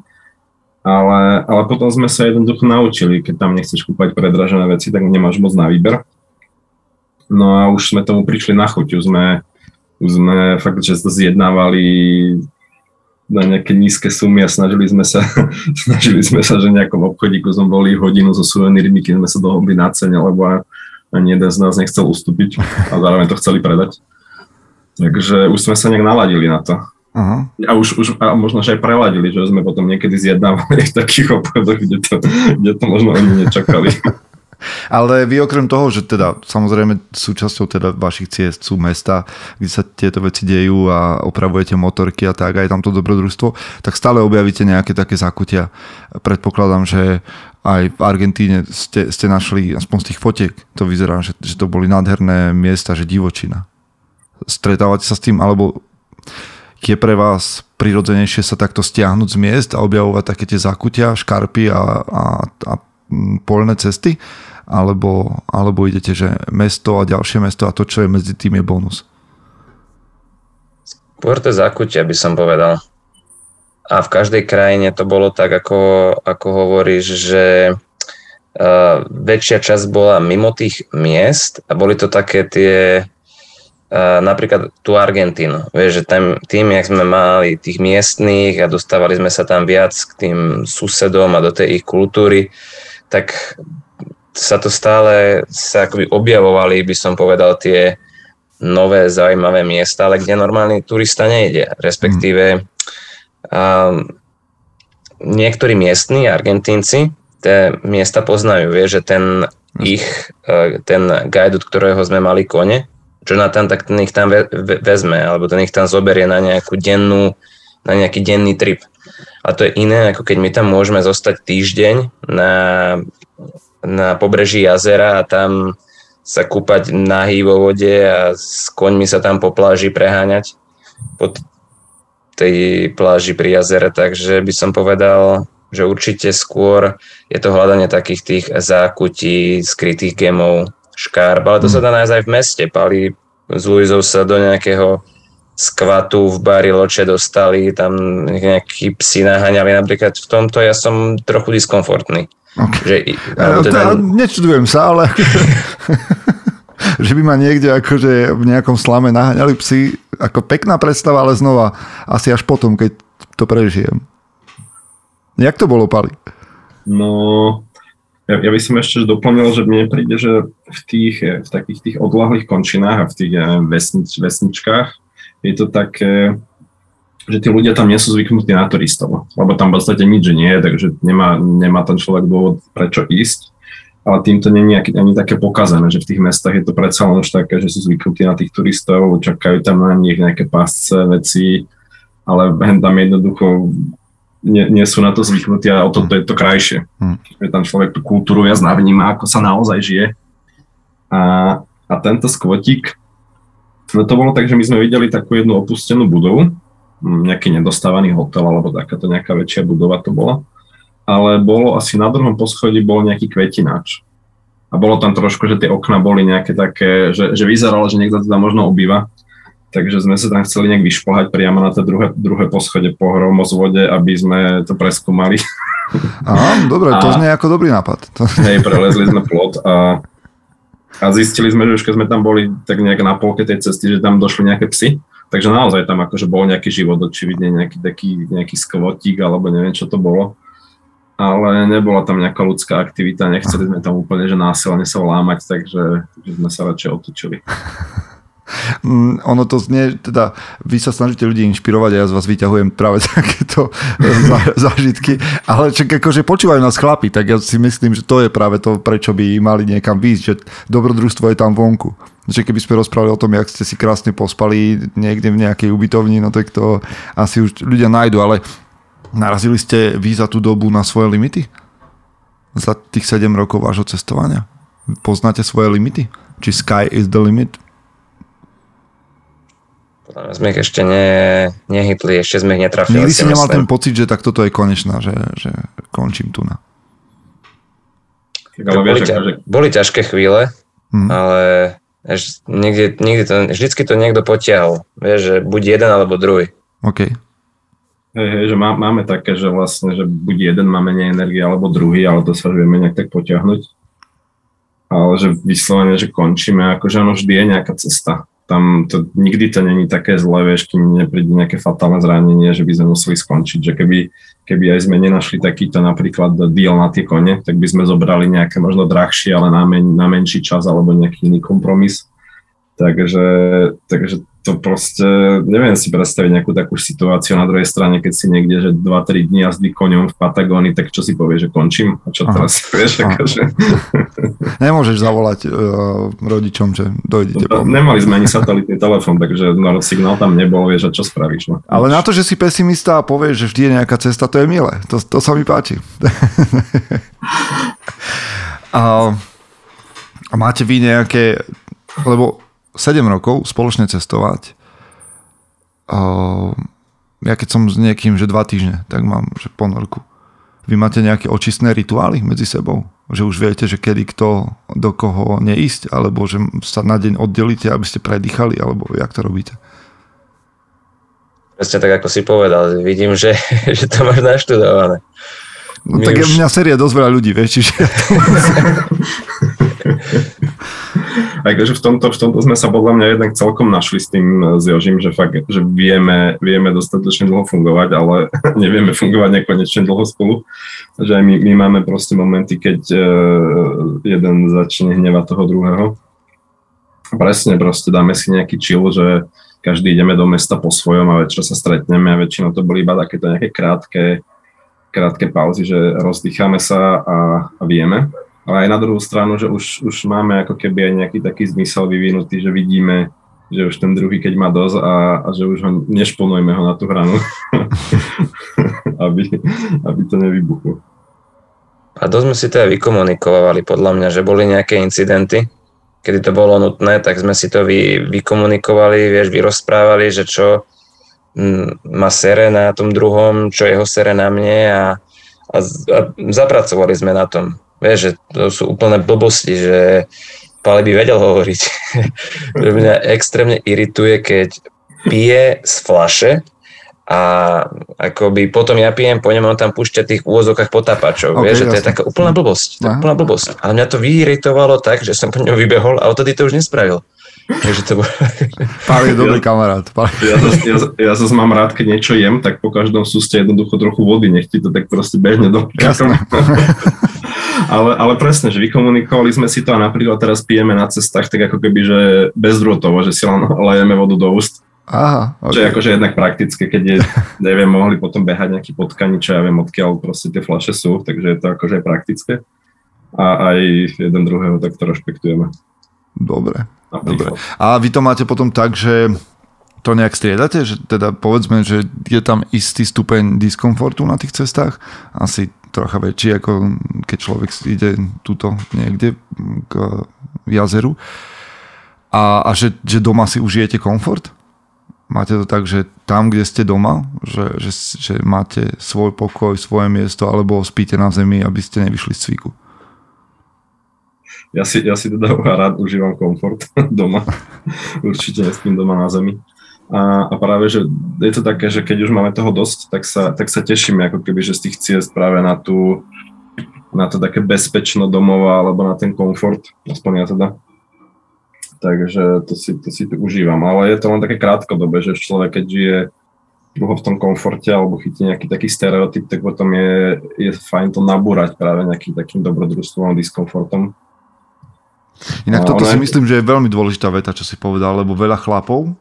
Ale, ale potom sme sa jednoducho naučili, keď tam nechceš kúpať predražené veci, tak nemáš moc na výber. No a už sme tomu prišli na chuť, už sme, už sme fakt, že zjednávali na nejaké nízke sumy a snažili sme sa, *laughs* snažili sme sa, že nejakom obchodíku sme boli hodinu so suvenírmi, keď sme sa dohodli na cene, lebo ani jeden z nás nechcel ustúpiť a zároveň to chceli predať. Takže už sme sa nejak naladili na to. Aha. A už, už a možno, že aj preladili, že sme potom niekedy zjednávali v takých obchodoch, kde to, kde to možno oni nečakali. *laughs* Ale vy okrem toho, že teda samozrejme súčasťou teda vašich ciest sú mesta, kde sa tieto veci dejú a opravujete motorky a tak, aj tamto dobrodružstvo, tak stále objavíte nejaké také zakutia. Predpokladám, že aj v Argentíne ste, ste našli, aspoň z tých fotiek, to vyzerá, že, že to boli nádherné miesta, že divočina. Stretávate sa s tým, alebo je pre vás prirodzenejšie sa takto stiahnuť z miest a objavovať také tie zakutia, škarpy a, a, a polné cesty? Alebo, alebo idete, že mesto a ďalšie mesto a to, čo je medzi tým je bonus? Skôr to zakutia by som povedal. A v každej krajine to bolo tak, ako, ako hovoríš, že uh, väčšia časť bola mimo tých miest a boli to také tie uh, napríklad tú Argentínu. Vieš, že tam, tým, jak sme mali tých miestných a dostávali sme sa tam viac k tým susedom a do tej ich kultúry, tak sa to stále sa akoby objavovali, by som povedal, tie nové zaujímavé miesta, ale kde normálny turista nejde. Respektíve um, niektorí miestni Argentínci tie miesta poznajú. Vie, že ten ich, uh, ten guide, od ktorého sme mali kone, Jonathan, tak ten ich tam ve, ve, vezme, alebo ten ich tam zoberie na nejakú dennú, na nejaký denný trip. A to je iné, ako keď my tam môžeme zostať týždeň na na pobreží jazera a tam sa kúpať nahý vo vode a s koňmi sa tam po pláži preháňať po tej pláži pri jazere, takže by som povedal, že určite skôr je to hľadanie takých tých zákutí, skrytých gemov, škárb, ale to sa dá nájsť aj v meste. Pali z Luizou sa do nejakého skvatu v bari Loče dostali, tam nejakí psi naháňali. Napríklad v tomto ja som trochu diskomfortný. Okay. Že, teda... Nečudujem sa, ale *laughs* že by ma niekde akože v nejakom slame naháňali psi, ako pekná predstava, ale znova asi až potom, keď to prežijem. Jak to bolo, Pali? No, Ja, ja by som ešte doplnil, že mne príde, že v tých, v takých tých odlahlých končinách a v tých vesnič, vesničkách je to také, že tí ľudia tam nie sú zvyknutí na turistov, lebo tam v podstate nič nie je, takže nemá, nemá ten človek dôvod prečo ísť. Ale týmto nie je ani také pokazané, že v tých mestách je to predsa len už také, že sú zvyknutí na tých turistov, čakajú tam na nich nejaké pásce, veci, ale tam jednoducho nie, nie sú na to zvyknutí a o to, to je to krajšie. Hmm. Že tam človek tú kultúru jasná vníma, ako sa naozaj žije. A, a tento skvotík, no to bolo tak, že my sme videli takú jednu opustenú budovu, nejaký nedostávaný hotel alebo takáto nejaká väčšia budova to bola. Ale bolo asi na druhom poschodí bol nejaký kvetináč. A bolo tam trošku, že tie okna boli nejaké také, že, že vyzeralo, že niekto teda možno obýva takže sme sa tam chceli nejak vyšplhať priamo na to druhé, druhé poschode po hromozvode, aby sme to preskúmali. Aha, dobre, a, to znie ako dobrý nápad. Hej, prelezli sme plot a, a zistili sme, že už keď sme tam boli tak nejak na polke tej cesty, že tam došli nejaké psy, takže naozaj tam akože bol nejaký život, očividne nejaký taký nejaký skvotík alebo neviem, čo to bolo. Ale nebola tam nejaká ľudská aktivita, nechceli sme tam úplne, že násilne sa lámať, takže že sme sa radšej otočili. *laughs* Mm, ono to znie, teda vy sa snažíte ľudí inšpirovať a ja z vás vyťahujem práve *laughs* takéto zážitky, ale čak akože počúvajú nás chlapi, tak ja si myslím, že to je práve to, prečo by mali niekam výjsť, že dobrodružstvo je tam vonku. Že keby sme rozprávali o tom, jak ste si krásne pospali niekde v nejakej ubytovni, no tak to asi už ľudia nájdu, ale narazili ste vy za tú dobu na svoje limity? Za tých 7 rokov vášho cestovania? Poznáte svoje limity? Či sky is the limit? Podľa sme ich ešte ne, nehytli, ešte sme ich netrafili. Nikdy si nemal ten pocit, že tak toto je konečná, že, že končím tu na. boli, ťa, boli ťažké chvíle, hmm. ale eš, niekde, niekde to, vždycky to niekto potiahol. Vieš, že buď jeden alebo druhý. OK. Hej, hej, že má, máme také, že vlastne, že buď jeden má menej energie, alebo druhý, ale to sa vieme nejak tak potiahnuť. Ale že vyslovene, že končíme, akože ono vždy je nejaká cesta tam to, nikdy to není také zlé, vieš, kým nepríde nejaké fatálne zranenie, že by sme museli skončiť, že keby, keby aj sme nenašli takýto napríklad deal na tie kone, tak by sme zobrali nejaké možno drahšie, ale na, men, na menší čas alebo nejaký iný kompromis. Takže, takže to proste, neviem si predstaviť nejakú takú situáciu na druhej strane, keď si niekde, že 2-3 dní jazdí koňom v Patagónii, tak čo si povie, že končím? A čo Aha. teraz, *laughs* vieš, akože... *laughs* Nemôžeš zavolať uh, rodičom, že dojdete no, Nemali sme ani satelitný telefón, takže no, signál tam nebol, vieš, a čo spravíš? No? Ale na to, že si pesimista a povieš, že vždy je nejaká cesta, to je milé. To, to sa mi páči. *laughs* a, a máte vy nejaké, lebo 7 rokov spoločne cestovať. Ja keď som s niekým, že 2 týždne, tak mám že ponorku. Vy máte nejaké očistné rituály medzi sebou? Že už viete, že kedy kto do koho neísť? Alebo že sa na deň oddelíte, aby ste predýchali? Alebo jak to robíte? Presne tak, ako si povedal. Vidím, že, *laughs* že to máš naštudované. No, tak už... mňa série dosť veľa ľudí, vieš, čiže ja to *laughs* Takže v tomto, v tomto sme sa podľa mňa jednak celkom našli s tým eh, s Jožím, že fakt, že vieme, vieme dostatočne dlho fungovať, ale *laughs* nevieme fungovať nekonečne dlho spolu. Že aj my, my máme proste momenty, keď uh, jeden začne hnevať toho druhého. Presne, proste dáme si nejaký chill, že každý ideme do mesta po svojom a večer sa stretneme a väčšinou to boli iba takéto nejaké krátke, krátke pauzy, že rozdýchame sa a, a vieme ale aj na druhú stranu, že už, už máme ako keby aj nejaký taký zmysel vyvinutý, že vidíme, že už ten druhý, keď má dosť a, a že už ho nešponujme ho na tú hranu, *laughs* aby, aby to nevybuchlo. A dosť sme si to aj vykomunikovali podľa mňa, že boli nejaké incidenty, kedy to bolo nutné, tak sme si to vy, vykomunikovali, vieš, vyrozprávali, že čo má sere na tom druhom, čo jeho sere na mne a, a, a zapracovali sme na tom. Vieš, že to sú úplné blbosti, že Pali by vedel hovoriť. *laughs* že mňa extrémne irituje, keď pije z flaše a akoby potom ja pijem, po ňom on tam púšťa tých úvozokách potápačov, okay, vieš, že to je taká úplná blbosť, to úplná blbosť. Ale mňa to vyiritovalo tak, že som po ňom vybehol a odtedy to už nespravil. Takže to bol... *laughs* Pál je dobrý ja, kamarát. Ja, ja, ja zase mám rád, keď niečo jem, tak po každom súste jednoducho trochu vody, nech ti to tak proste behne do Jasné. *laughs* ale, ale presne, že vykomunikovali sme si to a napríklad teraz pijeme na cestách tak ako keby, že bezdrôtovo, že si len lejeme vodu do úst. Aha, okay. Čo je akože jednak praktické, keď je, neviem, mohli potom behať nejaký potkani, čo ja viem, odkiaľ proste tie flaše sú, takže je to akože praktické. A aj jeden druhého takto rešpektujeme. Dobre. Dobre. A vy to máte potom tak, že to nejak striedate? Že teda povedzme, že je tam istý stupeň diskomfortu na tých cestách? Asi trocha väčší, ako keď človek ide túto niekde k jazeru. A, a že, že doma si užijete komfort? Máte to tak, že tam, kde ste doma, že, že, že máte svoj pokoj, svoje miesto, alebo spíte na zemi, aby ste nevyšli z cviku? Ja si, ja si teda *laughs* rád užívam komfort *laughs* doma. Určite nespím doma na zemi. A, a práve, že je to také, že keď už máme toho dosť, tak sa, tak sa tešíme ako keby, že z tých ciest práve na tú, na to také bezpečno domova alebo na ten komfort, aspoň ja teda. Takže to si, to si tu užívam, ale je to len také krátkodobé, že človek keď žije dlho v tom komforte alebo chytí nejaký taký stereotyp, tak potom je, je fajn to nabúrať práve nejakým takým dobrodružstvom a diskomfortom. Inak toto si myslím, že je veľmi dôležitá veta, čo si povedal, lebo veľa chlapov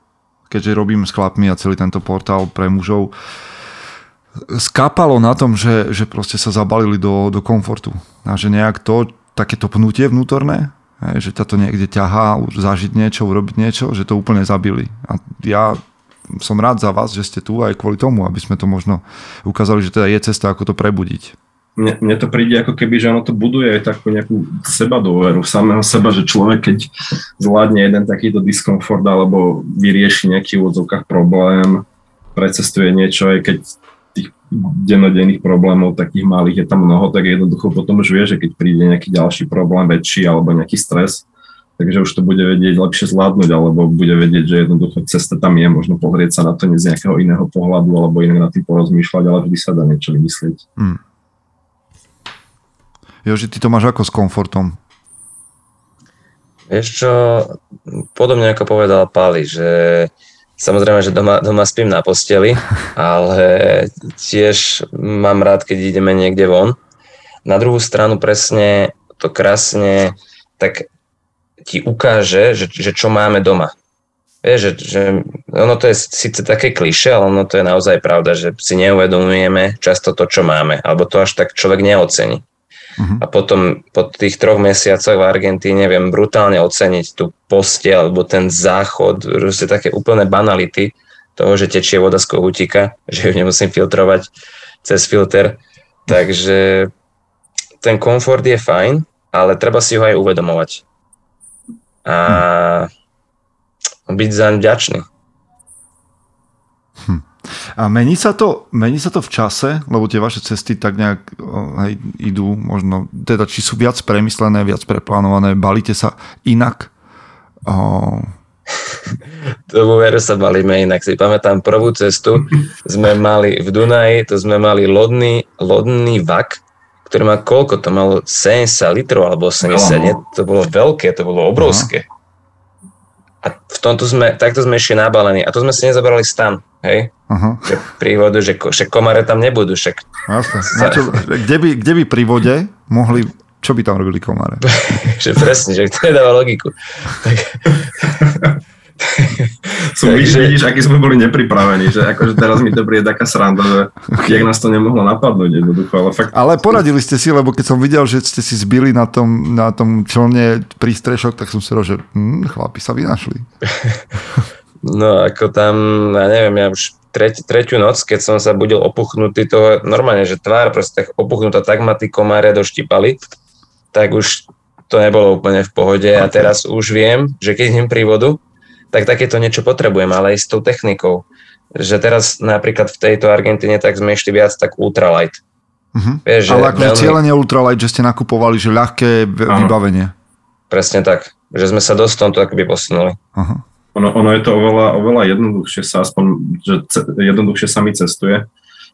keďže robím s chlapmi a celý tento portál pre mužov, skápalo na tom, že, že proste sa zabalili do, do komfortu. A že nejak to, takéto pnutie vnútorné, že ťa to niekde ťahá, zažiť niečo, urobiť niečo, že to úplne zabili. A ja som rád za vás, že ste tu aj kvôli tomu, aby sme to možno ukázali, že teda je cesta, ako to prebudiť mne, mne to príde ako keby, že ono to buduje aj takú nejakú seba dôveru samého seba, že človek keď zvládne jeden takýto diskomfort alebo vyrieši nejaký v úvodzovkách problém, precestuje niečo, aj keď tých dennodenných problémov takých malých je tam mnoho, tak jednoducho potom už vie, že keď príde nejaký ďalší problém väčší alebo nejaký stres, takže už to bude vedieť lepšie zvládnuť, alebo bude vedieť, že jednoducho cesta tam je, možno pozrieť sa na to z nejakého iného pohľadu, alebo inak na tým porozmýšľať, ale vždy sa dá niečo vymyslieť. Hmm. Joži, ty to máš ako s komfortom? Vieš čo, podobne ako povedal Pali, že samozrejme, že doma, doma spím na posteli, *laughs* ale tiež mám rád, keď ideme niekde von. Na druhú stranu presne to krásne tak ti ukáže, že, že čo máme doma. Vieš, že, že ono to je síce také kliše, ale ono to je naozaj pravda, že si neuvedomujeme často to, čo máme, alebo to až tak človek neocení. Uh-huh. A potom po tých troch mesiacoch v Argentíne viem brutálne oceniť tú postel alebo ten záchod, proste také úplné banality toho, že tečie voda z kohútika, *laughs* že ju nemusím filtrovať cez filter. Takže ten komfort je fajn, ale treba si ho aj uvedomovať. A byť zaň vďačný. Hm. A mení sa, to, mení sa to v čase, lebo tie vaše cesty tak nejak hej, idú možno, teda či sú viac premyslené, viac preplánované, balíte sa inak? Oh. Tomu veru sa balíme inak. Si pamätám prvú cestu, sme mali v Dunaji, to sme mali lodný, lodný vak, ktorý má koľko? To malo 70 litrov alebo 80, nie? To bolo veľké, to bolo obrovské. A v tomto sme, takto sme ešte nabalení. A to sme si nezabrali stan, hej? Uh-huh. Že prívodu, že, že komare tam nebudú, však... Jasne. Sa... *laughs* Čo, kde, by, kde by pri vode mohli... Čo by tam robili komare? *laughs* že presne, že to nedáva logiku. *laughs* *laughs* Som Takže... vidíš, aký sme boli nepripravení, že akože teraz mi to príde taká sranda, že jak nás to nemohlo napadnúť jednoducho. Ale, fakt... ale poradili ste si, lebo keď som videl, že ste si zbili na tom, na tom člne prístrešok, tak som si rožil, že hm, chlapi sa vynašli. *laughs* No ako tam, ja neviem, ja už treť, tretiu noc, keď som sa budil opuchnutý toho, normálne, že tvár proste tak opuchnutá, tak ma tí komáre doštipali, tak už to nebolo úplne v pohode okay. a teraz už viem, že keď idem pri vodu, tak takéto niečo potrebujem, ale aj s tou technikou. Že teraz napríklad v tejto Argentíne tak sme išli viac tak ultralight. Uh-huh. Vieš, ale akože veľmi... cieľenie ultralight, že ste nakupovali, že ľahké vybavenie. Presne tak. Že sme sa dosť tomto akoby posunuli. Uh-huh. Ono, ono je to oveľa, oveľa jednoduchšie sa aspoň, že ce, jednoduchšie sa mi cestuje.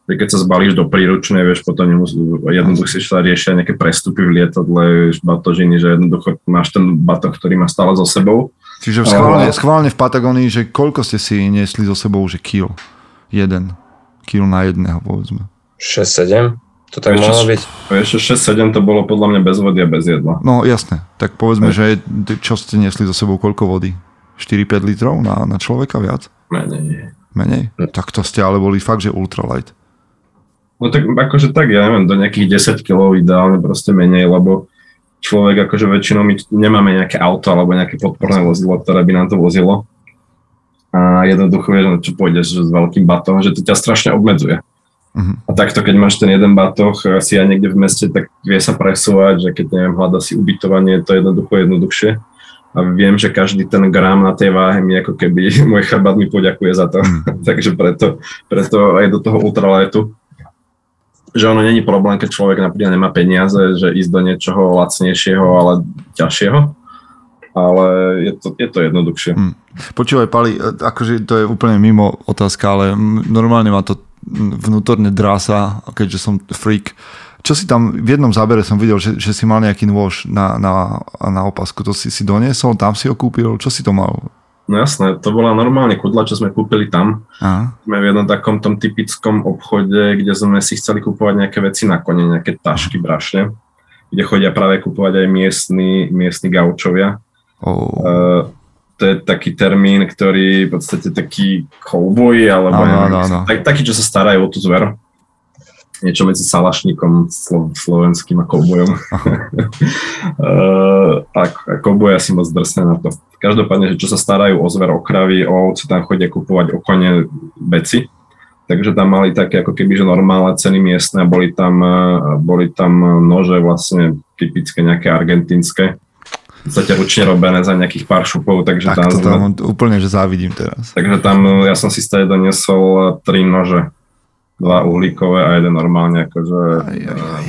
Keď sa zbalíš do príručnej, vieš, potom nemus- jednoduchšie sa riešia nejaké prestupy v lietadle, batožiny, že jednoducho máš ten batok, ktorý má stále so sebou Čiže schválne, schválne v Patagónii, že koľko ste si niesli so sebou, že kil? Jeden. Kil na jedného, povedzme. 6-7. To tak mohlo byť. Ešte 6-7 to bolo podľa mňa bez vody a bez jedla. No jasné, tak povedzme, že čo ste nesli za sebou koľko vody? 4-5 litrov na, na človeka viac? Menej. Menej? Tak to ste ale boli fakt, že ultralight. No tak akože tak, ja neviem, do nejakých 10 kg ideálne proste menej, lebo človek akože väčšinou my nemáme nejaké auto alebo nejaké podporné vozidlo, ktoré by nám to vozilo. A jednoducho vieš, čo pôjdeš s veľkým batom, že to ťa strašne obmedzuje. Uh-huh. A takto, keď máš ten jeden batoh si aj niekde v meste, tak vie sa presúvať, že keď neviem, hľada si ubytovanie, to je jednoducho jednoduchšie. A viem, že každý ten gram na tej váhe mi ako keby *laughs* môj chrbát mi poďakuje za to. Uh-huh. *laughs* Takže preto, preto aj do toho ultraletu že ono není problém, keď človek napríklad nemá peniaze, že ísť do niečoho lacnejšieho, ale ťažšieho, ale je to, je to jednoduchšie. Hmm. Počúvaj, Pali, akože to je úplne mimo otázka, ale normálne ma to vnútorne drása, keďže som freak. Čo si tam, v jednom zábere som videl, že, že si mal nejaký nôž na, na, na opasku, to si si doniesol, tam si ho kúpil, čo si to mal? No jasné, to bola normálne kudla, čo sme kúpili tam. Aha. Sme v jednom takom tom typickom obchode, kde sme si chceli kúpovať nejaké veci na kone, nejaké tašky, brašne, kde chodia práve kúpovať aj miestni, miestni gaučovia. Oh. Uh, to je taký termín, ktorý v podstate taký cowboy, alebo ano, neviem, ano, ano. Tak, taký, čo sa starajú o tú zver niečo medzi salašníkom slo, slovenským a koubojom. uh, *laughs* a, a kouboj asi moc drsné na to. Každopádne, že čo sa starajú o zver, o kravy, o ovce, tam chodia kupovať o kone veci. Takže tam mali také ako keby, že normálne ceny miestne, boli tam, uh, boli tam nože vlastne typické nejaké argentínske, v podstate ručne robené za nejakých pár šupov, takže tak tam... to tam úplne, že závidím teraz. Takže tam ja som si stade doniesol tri nože dva uhlíkové a jeden normálne akože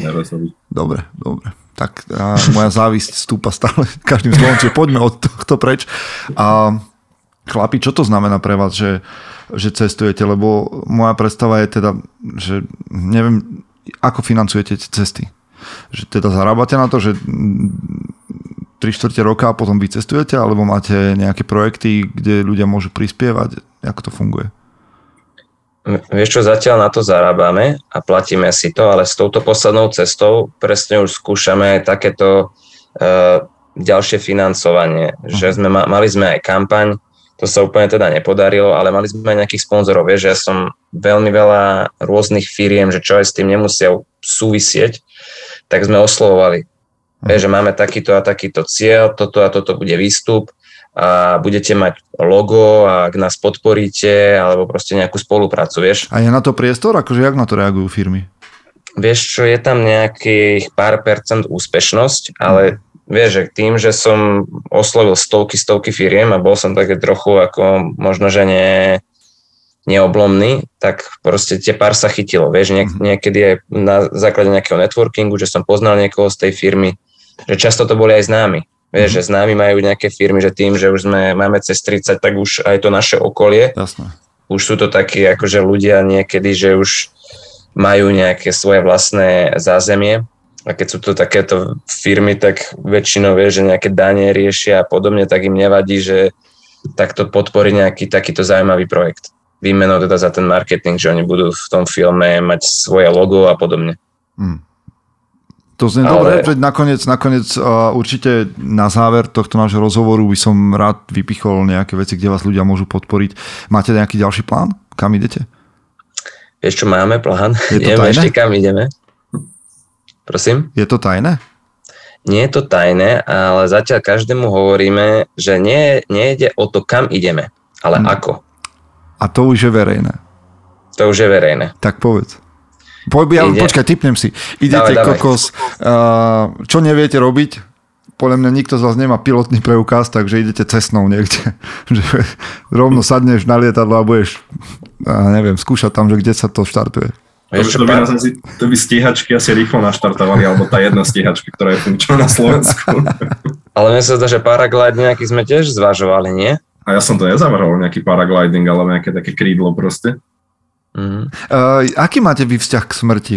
nerezový. Dobre, dobre. Tak a moja závisť stúpa stále *laughs* každým slovom, čiže poďme od tohto preč. A chlapi, čo to znamená pre vás, že, že cestujete? Lebo moja predstava je teda, že neviem, ako financujete cesty. Že teda zarábate na to, že 3 čtvrte roka a potom vycestujete, alebo máte nejaké projekty, kde ľudia môžu prispievať? Ako to funguje? Vieš čo, zatiaľ na to zarábame a platíme si to, ale s touto poslednou cestou presne už skúšame takéto uh, ďalšie financovanie, že sme, mali sme aj kampaň, to sa úplne teda nepodarilo, ale mali sme aj nejakých sponzorov, vieš, že ja som veľmi veľa rôznych firiem, že čo aj s tým nemusia súvisieť, tak sme oslovovali. Vieš, že máme takýto a takýto cieľ, toto a toto bude výstup, a budete mať logo a ak nás podporíte, alebo proste nejakú spoluprácu, vieš. A je na to priestor? Akože jak na to reagujú firmy? Vieš čo, je tam nejakých pár percent úspešnosť, ale vieš, že tým, že som oslovil stovky, stovky firiem a bol som také trochu ako možno, že nie, neoblomný, tak proste tie pár sa chytilo. Vieš, niek- mhm. niekedy aj na základe nejakého networkingu, že som poznal niekoho z tej firmy, že často to boli aj známi. Vieš, mm. že s nami majú nejaké firmy, že tým, že už sme, máme cez 30, tak už aj to naše okolie. Jasné. Už sú to takí akože ľudia niekedy, že už majú nejaké svoje vlastné zázemie. A keď sú to takéto firmy, tak väčšinou vie, že nejaké dane riešia a podobne, tak im nevadí, že takto podporí nejaký takýto zaujímavý projekt. Výmenou teda za ten marketing, že oni budú v tom filme mať svoje logo a podobne. Mm. To znie ale... dobre, že nakoniec, nakoniec uh, určite na záver tohto nášho rozhovoru by som rád vypichol nejaké veci, kde vás ľudia môžu podporiť. Máte nejaký ďalší plán? Kam idete? Vieš čo, máme plán. Je to *laughs* tajné? ešte kam ideme. Prosím? Je to tajné? Nie je to tajné, ale zatiaľ každému hovoríme, že nie, nejde o to, kam ideme, ale hmm. ako. A to už je verejné. To už je verejné. Tak povedz. Po, ja, Ide. počkaj, typnem si. Idete dávaj, kokos, uh, čo neviete robiť? Podľa mňa nikto z vás nemá pilotný preukaz, takže idete cestnou niekde. *laughs* že rovno sadneš na lietadlo a budeš, uh, neviem, skúšať tam, že kde sa to štartuje. To, to, by nás asi, to by stíhačky asi rýchlo naštartovali, alebo tá jedna stíhačka, ktorá je funkčná na Slovensku. *laughs* Ale mne sa zdá, že paraglide nejaký sme tiež zvažovali, nie? A ja som to nezavrhol, nejaký paragliding, ale nejaké také krídlo proste. Mm. Uh, aký máte vy vzťah k smrti?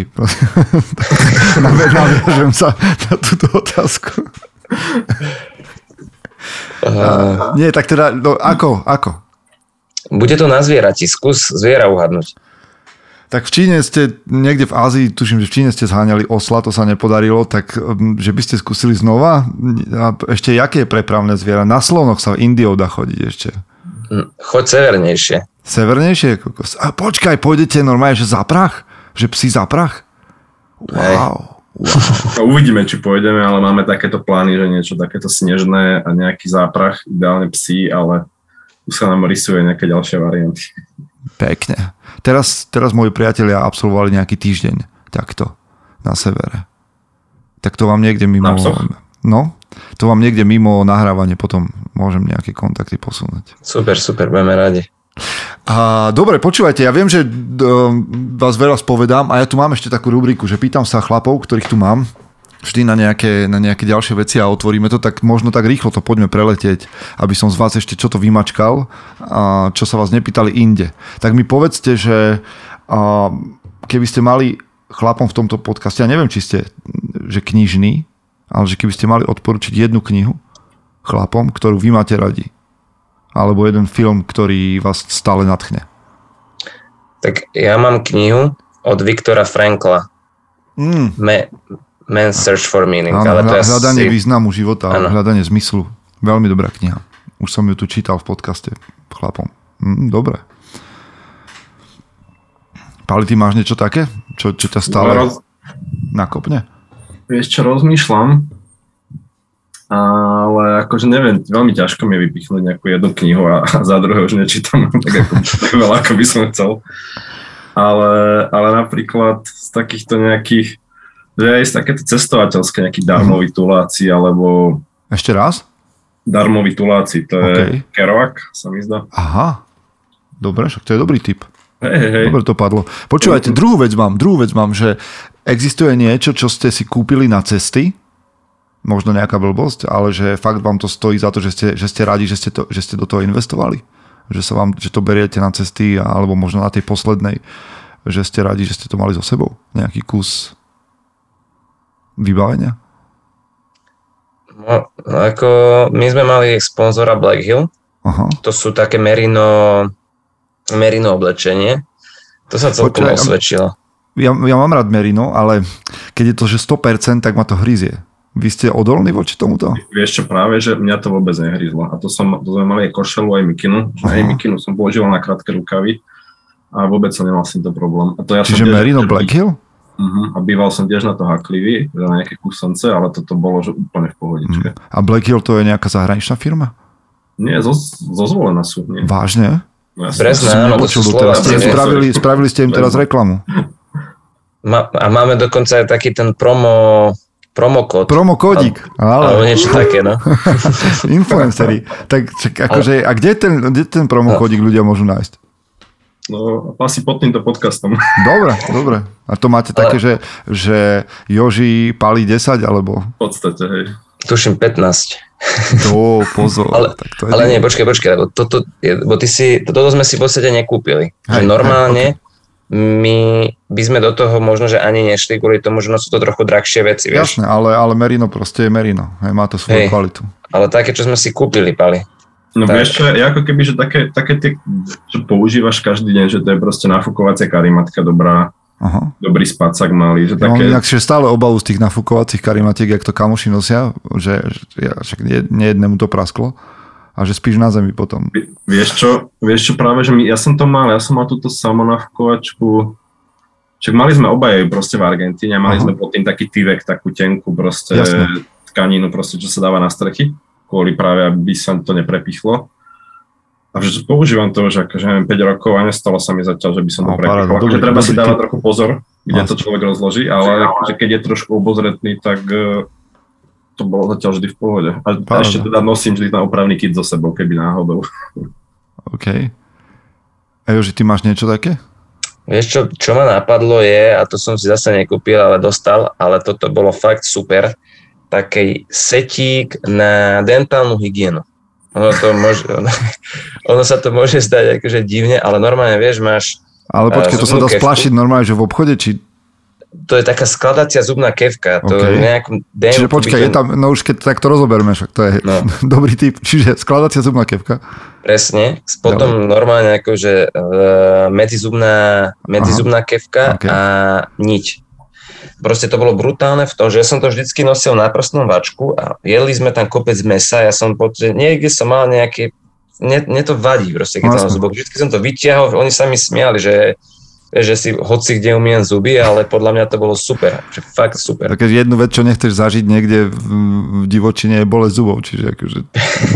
*laughs* Naviažem sa na túto otázku. Uh, nie, tak teda, no, ako, ako? Bude to na zvierati, skús zviera uhadnúť. Tak v Číne ste, niekde v Ázii, tuším, že v Číne ste zháňali osla, to sa nepodarilo, tak mm, že by ste skúsili znova? A ešte jaké je prepravné zviera? Na slonoch sa v Indiou dá chodiť ešte. Hm, choď severnejšie. Severnejšie? A počkaj, pôjdete normálne, že za prach? Že psi za prach? Wow. Wow. No, uvidíme, či pôjdeme, ale máme takéto plány, že niečo takéto snežné a nejaký záprach, ideálne psi, ale tu sa nám rysuje nejaké ďalšie varianty. Pekne. Teraz, teraz moji priatelia absolvovali nejaký týždeň takto na severe. Tak to vám niekde mimo... No, to vám niekde mimo nahrávanie potom môžem nejaké kontakty posunúť. Super, super, budeme radi. A, dobre, počúvajte, ja viem, že uh, vás veľa spovedám a ja tu mám ešte takú rubriku, že pýtam sa chlapov, ktorých tu mám, vždy na nejaké, na nejaké ďalšie veci a otvoríme to, tak možno tak rýchlo to poďme preletieť, aby som z vás ešte čo to vymačkal a čo sa vás nepýtali inde. Tak mi povedzte, že a, keby ste mali chlapom v tomto podcaste, ja neviem, či ste že knižný, ale že keby ste mali odporučiť jednu knihu chlapom, ktorú vy máte radi, alebo jeden film, ktorý vás stále natchne. Tak ja mám knihu od Viktora Frankla. Mm. Me, Man's Search for Meaning. Áno, ale to hľadanie si... významu života, ano. hľadanie zmyslu. Veľmi dobrá kniha. Už som ju tu čítal v podcaste chlapom. Mm, dobre. Pali, ty máš niečo také? Čo, čo ťa stále no, roz... nakopne? Vieš čo, rozmýšľam, ale akože neviem, veľmi ťažko mi vypichnúť nejakú jednu knihu a, a za druhé už nečítam *laughs* tak, ako, tak veľa, ako by som chcel. Ale, ale napríklad z takýchto nejakých že aj takéto cestovateľské, nejaký darmový mhm. tuláci, alebo... Ešte raz? Darmový tuláci, to okay. je Kerouac, sa mi zdá. Aha, dobre, však to je dobrý tip. Hej, hej. Dobre to padlo. Počúvajte, druhú vec mám, druhú vec mám, že existuje niečo, čo ste si kúpili na cesty, možno nejaká blbosť, ale že fakt vám to stojí za to, že ste, že ste radi, že ste, to, že ste do toho investovali. Že, sa vám, že to beriete na cesty, alebo možno na tej poslednej, že ste radi, že ste to mali so sebou. Nejaký kus vybavenia? No, no ako my sme mali sponzora Black Hill. Aha. To sú také merino, merino oblečenie. To sa celkom Počkaj, osvedčilo. Ja, ja mám rád merino, ale keď je to že 100%, tak ma to hryzie. Vy ste odolní voči tomuto? Vieš čo, práve, že mňa to vôbec nehryzlo. A to, som, to sme mali aj košelu, aj mikinu. Aj mikinu som používal na krátke rukavy a vôbec som nemal s týmto problém. A to ja Čiže som merino Black Hill? Uh-huh. A býval som tiež na to haklivý, na nejaké kusance, ale toto bolo že úplne v pohodičke. Uh-huh. A Black Hill to je nejaká zahraničná firma? Nie, zo, zo zvolená sú. Nie. Vážne? No, ja Presne, áno, to sú teraz. Ste spravili, spravili ste im teraz reklamu. Ma, a máme dokonca aj taký ten promo promokód. Promokódik. Ale... Alebo niečo také, no. *laughs* Influencery. Tak čak, akože, a kde ten, kde ten promokódik no. ľudia môžu nájsť? No, asi pod týmto podcastom. *laughs* Dobre, dobre. A to máte také, že, že Joži palí 10, alebo? V podstate, hej. Tuším 15. To, pozor. ale, tak to je ale nie, počkaj, počkaj, lebo toto, bo ty si, toto sme si v podstate nekúpili. Hej, normálne hej, okay. My by sme do toho možno, že ani nešli kvôli tomu, že no sú to trochu drahšie veci, vieš. Jasné, ale, ale Merino proste je Merino. Hej, má to svoju hej, kvalitu. Ale také, čo sme si kúpili, Pali. No tak. vieš čo, je ako keby, že také, také tie, čo používaš každý deň, že to je proste nafúkovacia karimatka dobrá, Aha. dobrý spacak malý. Že také... Ja mám stále obavu z tých nafúkovacích karimatiek, jak to kamoši nosia, že, že ja, však nie, nie jednému to prasklo a že spíš na zemi potom. Vieš čo, vieš čo práve, že my, ja som to mal, ja som mal túto samonafúkovačku, však mali sme obaje proste v Argentíne, mali Aha. sme pod tým taký tyvek, takú tenku proste Jasne. tkanínu proste, čo sa dáva na strechy kvôli práve, aby sa to neprepichlo. A že používam to už akože neviem, 5 rokov a nestalo sa mi zatiaľ, že by som to no, prepichol. Akože treba si dávať trochu pozor, kde to človek rozloží, ale že keď je trošku obozretný, tak e, to bolo zatiaľ vždy v pohode. A, a ešte teda nosím vždy ten opravný kit so sebou, keby náhodou. OK. A Joži, ty máš niečo také? Vieš čo, čo ma napadlo je, a to som si zase nekúpil, ale dostal, ale toto bolo fakt super, taký setík na dentálnu hygienu. Ono, to môže, *laughs* ono, ono sa to môže zdať akože divne, ale normálne vieš, máš... Ale počkej, to sa dá splašiť normálne, že v obchode, či... to je taká skladacia zubná kevka. To okay. nejakú Čiže počkaj, je tam, no už keď tak to rozoberme, však to je no. *laughs* dobrý typ. Čiže skladacia zubná kevka. Presne. Potom Ďalej. normálne akože uh, medzizubná, medzizubná kevka okay. a niť. Proste to bolo brutálne v tom, že ja som to vždycky nosil na prstnom vačku a jedli sme tam kopec mesa, ja som pod, niekde som mal nejaké, mne, to vadí proste, keď som zubok. Vždycky som to vyťahol, oni sa mi smiali, že že si hoci kde umiem zuby, ale podľa mňa to bolo super. Že fakt super. Tak jednu vec, čo nechceš zažiť niekde v, divočine je bole zubov, čiže akože...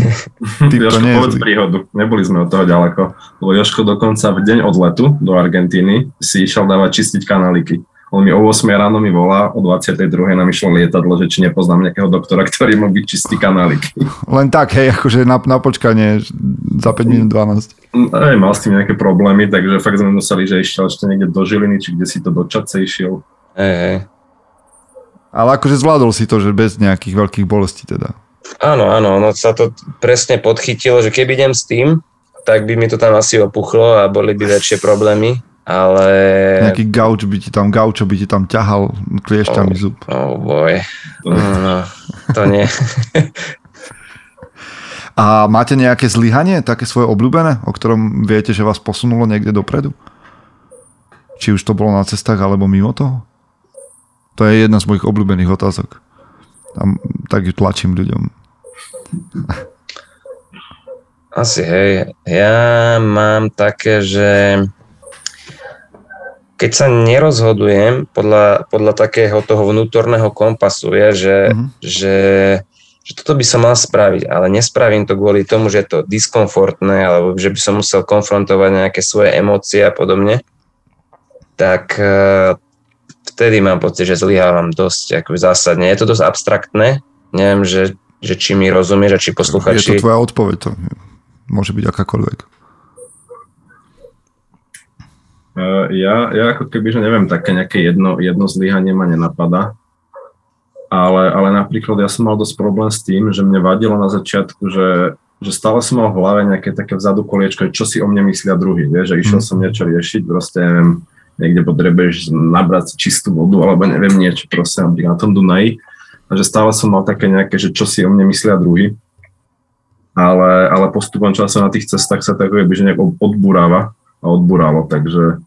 *laughs* Jožko, nie povedz príhodu, neboli sme od toho ďaleko, lebo Joško dokonca v deň odletu do Argentíny si išiel dávať čistiť kanáliky. On mi o 8 ráno mi volá, o 22. nám išlo lietadlo, že či nepoznám nejakého doktora, *laughs* ktorý má byť čistý kanáliky. Len tak, hej, akože na, na počkanie za 5 minút 12. Aj mal s tým nejaké problémy, takže fakt sme museli, že išiel ešte niekde do Žiliny, či kde si to do Čace išiel. Hej, hej. Ale akože zvládol si to, že bez nejakých veľkých bolestí teda. Áno, áno, no sa to presne podchytilo, že keby idem s tým, tak by mi to tam asi opuchlo a boli by väčšie problémy ale... Nejaký gauč by ti tam, gaučo by ti tam ťahal kliešťami oh, zub. Oh boj, no, to nie. *laughs* A máte nejaké zlyhanie, také svoje obľúbené, o ktorom viete, že vás posunulo niekde dopredu? Či už to bolo na cestách, alebo mimo toho? To je jedna z mojich obľúbených otázok. A tak ju tlačím ľuďom. Asi hej. Ja mám také, že keď sa nerozhodujem podľa, podľa takého toho vnútorného kompasu, je, že, mm-hmm. že, že toto by som mal spraviť, ale nespravím to kvôli tomu, že je to diskomfortné, alebo že by som musel konfrontovať nejaké svoje emócie a podobne, tak uh, vtedy mám pocit, že zlyhávam dosť ako zásadne. Je to dosť abstraktné, neviem, že, že či mi rozumieš a či posluchači... Je to tvoja odpoveď, to môže byť akákoľvek. Uh, ja, ja ako keby, že neviem, také nejaké jedno, jedno zlyhanie ma nenapadá. Ale, ale napríklad ja som mal dosť problém s tým, že mne vadilo na začiatku, že, že stále som mal v hlave nejaké také vzadu koliečko, čo si o mne myslia druhý, vieš, že išiel mm. som niečo riešiť, proste neviem, niekde potrebuješ nabrať čistú vodu, alebo neviem niečo proste na tom Dunaji. A že stále som mal také nejaké, že čo si o mne myslia druhý. Ale, ale postupom času na tých cestách sa tak že nejak odburáva a odburalo, takže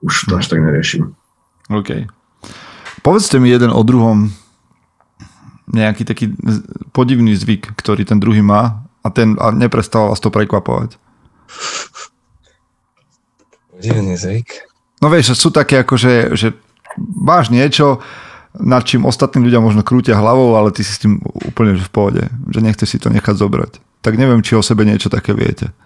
už to až tak neriešim. OK. Povedzte mi jeden o druhom nejaký taký podivný zvyk, ktorý ten druhý má a, ten, a neprestal vás to prekvapovať. Podivný zvyk? No vieš, sú také ako, že, že máš niečo, nad čím ostatným ľudia možno krútia hlavou, ale ty si s tým úplne v pohode, že nechceš si to nechať zobrať. Tak neviem, či o sebe niečo také viete.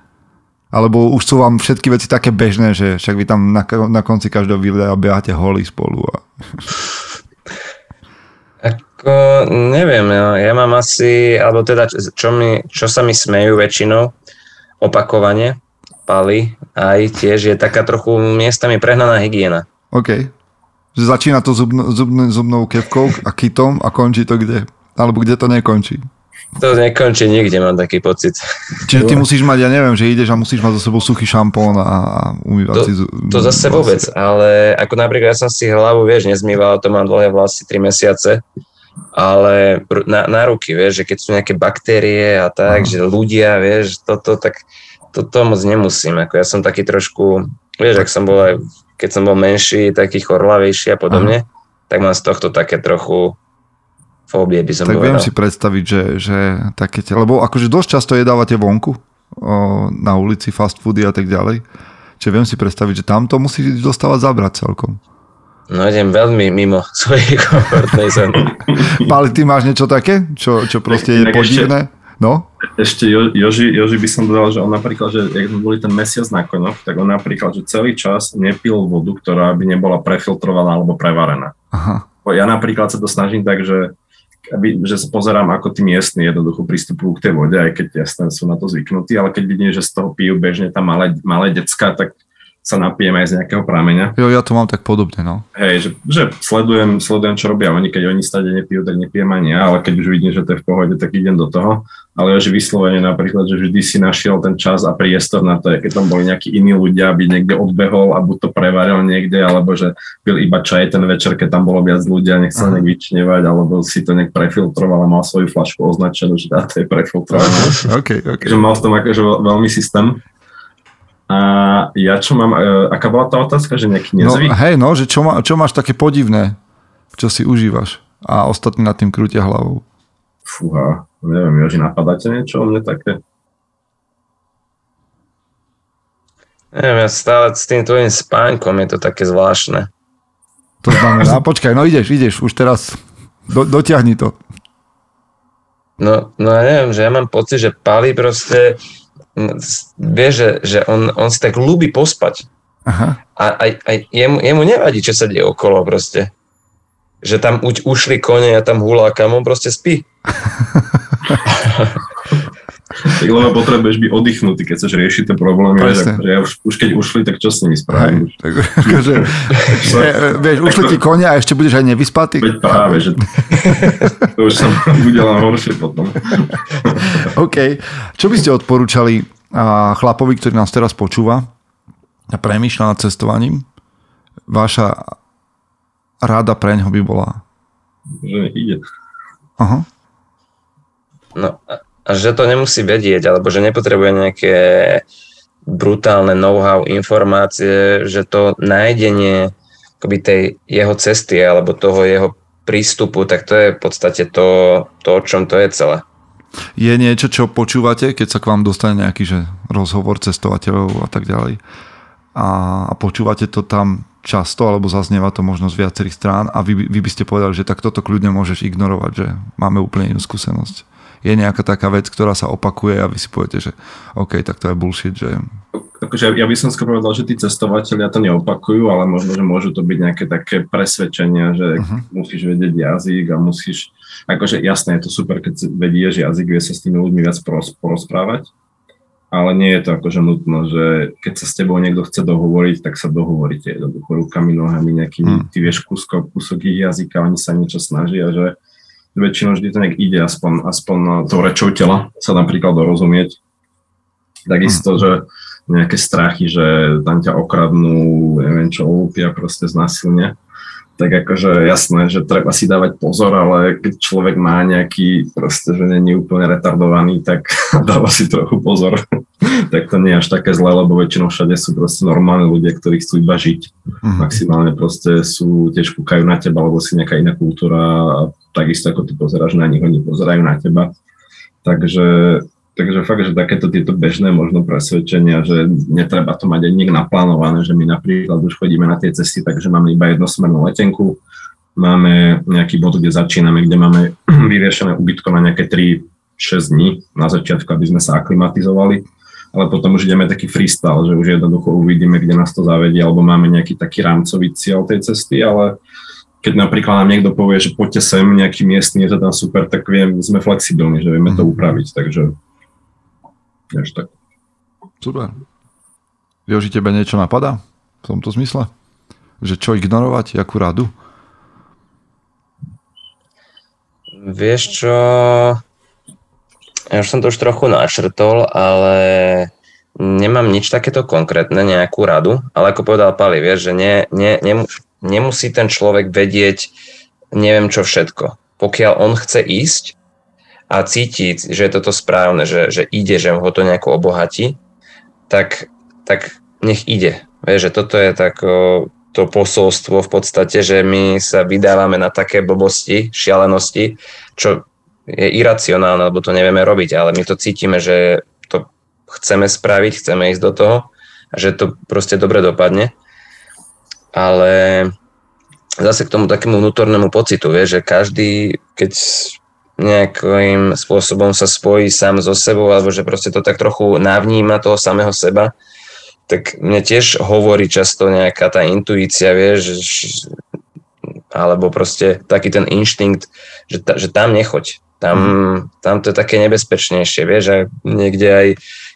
Alebo už sú vám všetky veci také bežné, že však vy tam na, na konci každého videa beháte holí spolu. A... Ako, neviem, ja, ja mám asi, alebo teda, čo, mi, čo sa mi smejú väčšinou, opakovane, pali, aj tiež je taká trochu miestami prehnaná hygiena. OK. Začína to zubno, zubn, zubnou kevkou a kytom a končí to kde? Alebo kde to nekončí? To nekončí nikde, mám taký pocit. Čiže ty musíš mať, ja neviem, že ideš a musíš mať za sebou suchý šampón a umývať to, si... To zase vôbec, ale ako napríklad ja som si hlavu, vieš, nezmýval, to mám dlhé vlasy 3 mesiace, ale na, na ruky, vieš, že keď sú nejaké baktérie a tak, Aha. že ľudia, vieš, toto, tak toto moc nemusím, ako ja som taký trošku, vieš, ak som bol aj, keď som bol menší, taký chorlavejší a podobne, Aha. tak mám z tohto také trochu fóbie by som Tak povedal. viem si predstaviť, že, že také, lebo akože dosť často jedávate vonku, o, na ulici, fast foody a tak ďalej. Čiže viem si predstaviť, že tam to musí dostávať zabrať celkom. No idem veľmi mimo *laughs* svojej komfortnej zóny. *laughs* Pali, ty máš niečo také, čo, čo proste je podivné? No? Ešte jo, Joži, Joži by som dodal, že on napríklad, že ak sme boli ten mesiac na koňoch, tak on napríklad, že celý čas nepil vodu, ktorá by nebola prefiltrovaná alebo prevarená. Aha. Ja napríklad sa to snažím tak, že že sa pozerám, ako tí miestni jednoducho pristupujú k tej vode, aj keď jasné sú na to zvyknutí, ale keď vidím, že z toho pijú bežne tam malé, malé decka, tak sa napijem aj z nejakého prameňa. Jo, ja to mám tak podobne, no. Hej, že, že sledujem, sledujem, čo robia oni, keď oni stade nepijú, tak nepijem ani ja, ale keď už vidím, že to je v pohode, tak idem do toho. Ale že vyslovene napríklad, že vždy si našiel ten čas a priestor na to, keď tam boli nejakí iní ľudia, aby niekde odbehol a buď to prevaril niekde, alebo že pil iba čaj ten večer, keď tam bolo viac ľudia, nechcel uh-huh. nejak vyčnevať, alebo si to nejak prefiltroval a mal svoju flašku označenú, že to je prefiltrované. okay, okay. Že mal v tom akože veľmi systém. A ja čo mám, e, aká bola tá otázka, že nejaký nezvyk? No, hej, no, že čo, má, čo máš také podivné, čo si užívaš a ostatní nad tým krútia hlavou. Fúha, neviem, Joži, napadáte niečo o mne také? Neviem, ja stále s tým tvojim spánkom je to také zvláštne. To znamená, *laughs* počkaj, no ideš, ideš, už teraz do, dotiahni to. No, no ja neviem, že ja mám pocit, že Pali proste vie, že, že on, on si tak ľúbi pospať. Aha. A aj, aj jemu, jemu nevadí, čo sa deje okolo proste. Že tam uč, ušli kone a tam kam on proste spí. *laughs* tak lebo potrebuješ byť oddychnutý, keď chceš riešiť tie problémy. Že, že ja už, už keď ušli, tak čo s nimi spravím? Tak, *laughs* akože, vieš, ušli ti kone a ešte budeš aj nevyspatý? Veď práve, že *laughs* to už sa bude len horšie potom. OK. Čo by ste odporúčali chlapovi, ktorý nás teraz počúva a premýšľa nad cestovaním? Vaša rada pre ňo by bola? Že ide. Aha. No, a že to nemusí vedieť, alebo že nepotrebuje nejaké brutálne know-how, informácie, že to nájdenie akoby tej jeho cesty alebo toho jeho prístupu, tak to je v podstate to, to o čom to je celé. Je niečo, čo počúvate, keď sa k vám dostane nejaký že rozhovor cestovateľov a tak ďalej? A, a počúvate to tam často, alebo zaznieva to možno z viacerých strán? A vy, vy by ste povedali, že tak toto kľudne môžeš ignorovať, že máme úplne inú skúsenosť je nejaká taká vec, ktorá sa opakuje a vy si poviete, že OK, tak to je bullshit, že... Akože ja by som skôr povedal, že tí cestovateľia to neopakujú, ale možno, že môžu to byť nejaké také presvedčenia, že uh-huh. musíš vedieť jazyk a musíš... Akože jasné, je to super, keď vedieš jazyk, vie sa s tými ľuďmi viac porozprávať, ale nie je to akože nutno, že keď sa s tebou niekto chce dohovoriť, tak sa dohovoríte jednoducho rukami, nohami, nejakými, hmm. ty vieš kúsok, kúsok ich jazyka, oni sa niečo snažia, že väčšinou vždy to nejak ide, aspoň, aspoň to rečou tela sa napríklad dorozumieť. Takisto, že nejaké strachy, že tam ťa okradnú, neviem čo, olúpia proste znasilne. Tak akože jasné, že treba si dávať pozor, ale keď človek má nejaký proste, že není úplne retardovaný, tak *laughs* dáva si trochu pozor. *laughs* tak to nie je až také zlé, lebo väčšinou všade sú proste normálni ľudia, ktorí chcú iba žiť. Mm-hmm. Maximálne proste sú, tiež kúkajú na teba, alebo si nejaká iná kultúra a takisto ako ty pozeráš na nich, oni pozerajú na teba. Takže, takže fakt, že takéto tieto bežné možno presvedčenia, že netreba to mať aj niek naplánované, že my napríklad už chodíme na tie cesty, takže máme iba jednosmernú letenku, máme nejaký bod, kde začíname, kde máme *clears throat* vyriešené ubytko na nejaké 3-6 dní na začiatku, aby sme sa aklimatizovali ale potom už ideme taký freestyle, že už jednoducho uvidíme, kde nás to zavedie, alebo máme nejaký taký rámcový cieľ tej cesty, ale keď napríklad nám niekto povie, že poďte sem, nejaký miestny, je to tam super, tak viem, sme flexibilní, že vieme to mhm. upraviť, takže až tak. Super. Joži, tebe niečo napadá v tomto zmysle? Že čo ignorovať, akú radu? Vieš čo, ja už som to už trochu načrtol, ale nemám nič takéto konkrétne, nejakú radu, ale ako povedal Pali, vieš, že nie, nie, nemusí ten človek vedieť neviem čo všetko. Pokiaľ on chce ísť a cíti, že je toto správne, že, že ide, že ho to nejako obohatí, tak, tak nech ide. Vieš, že toto je tak to posolstvo v podstate, že my sa vydávame na také blbosti, šialenosti, čo je iracionálne, lebo to nevieme robiť, ale my to cítime, že to chceme spraviť, chceme ísť do toho a že to proste dobre dopadne ale zase k tomu takému vnútornému pocitu, vie, že každý, keď nejakým spôsobom sa spojí sám so sebou, alebo že proste to tak trochu navníma toho samého seba, tak mne tiež hovorí často nejaká tá intuícia, vieš, alebo proste taký ten inštinkt, že, ta, že tam nechoď. Tam, tam to je také nebezpečnejšie, vieš, a niekde aj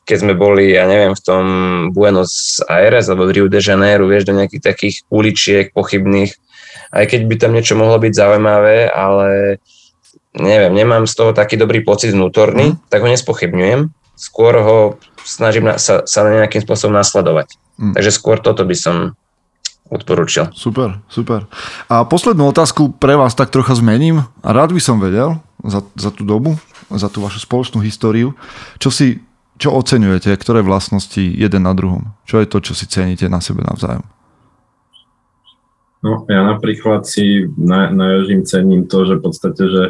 keď sme boli, ja neviem, v tom Buenos Aires alebo v Rio de Janeiro, vieš, do nejakých takých uličiek pochybných, aj keď by tam niečo mohlo byť zaujímavé, ale neviem, nemám z toho taký dobrý pocit vnútorný, mm. tak ho nespochybňujem. Skôr ho snažím na, sa, sa nejakým spôsobom nasledovať. Mm. Takže skôr toto by som odporúčil. Super, super. A poslednú otázku pre vás tak trocha zmením. A rád by som vedel za, za tú dobu, za tú vašu spoločnú históriu, čo si čo oceňujete, ktoré vlastnosti jeden na druhom? Čo je to, čo si ceníte na sebe navzájom? No, ja napríklad si na, na Jožím cením to, že v podstate, že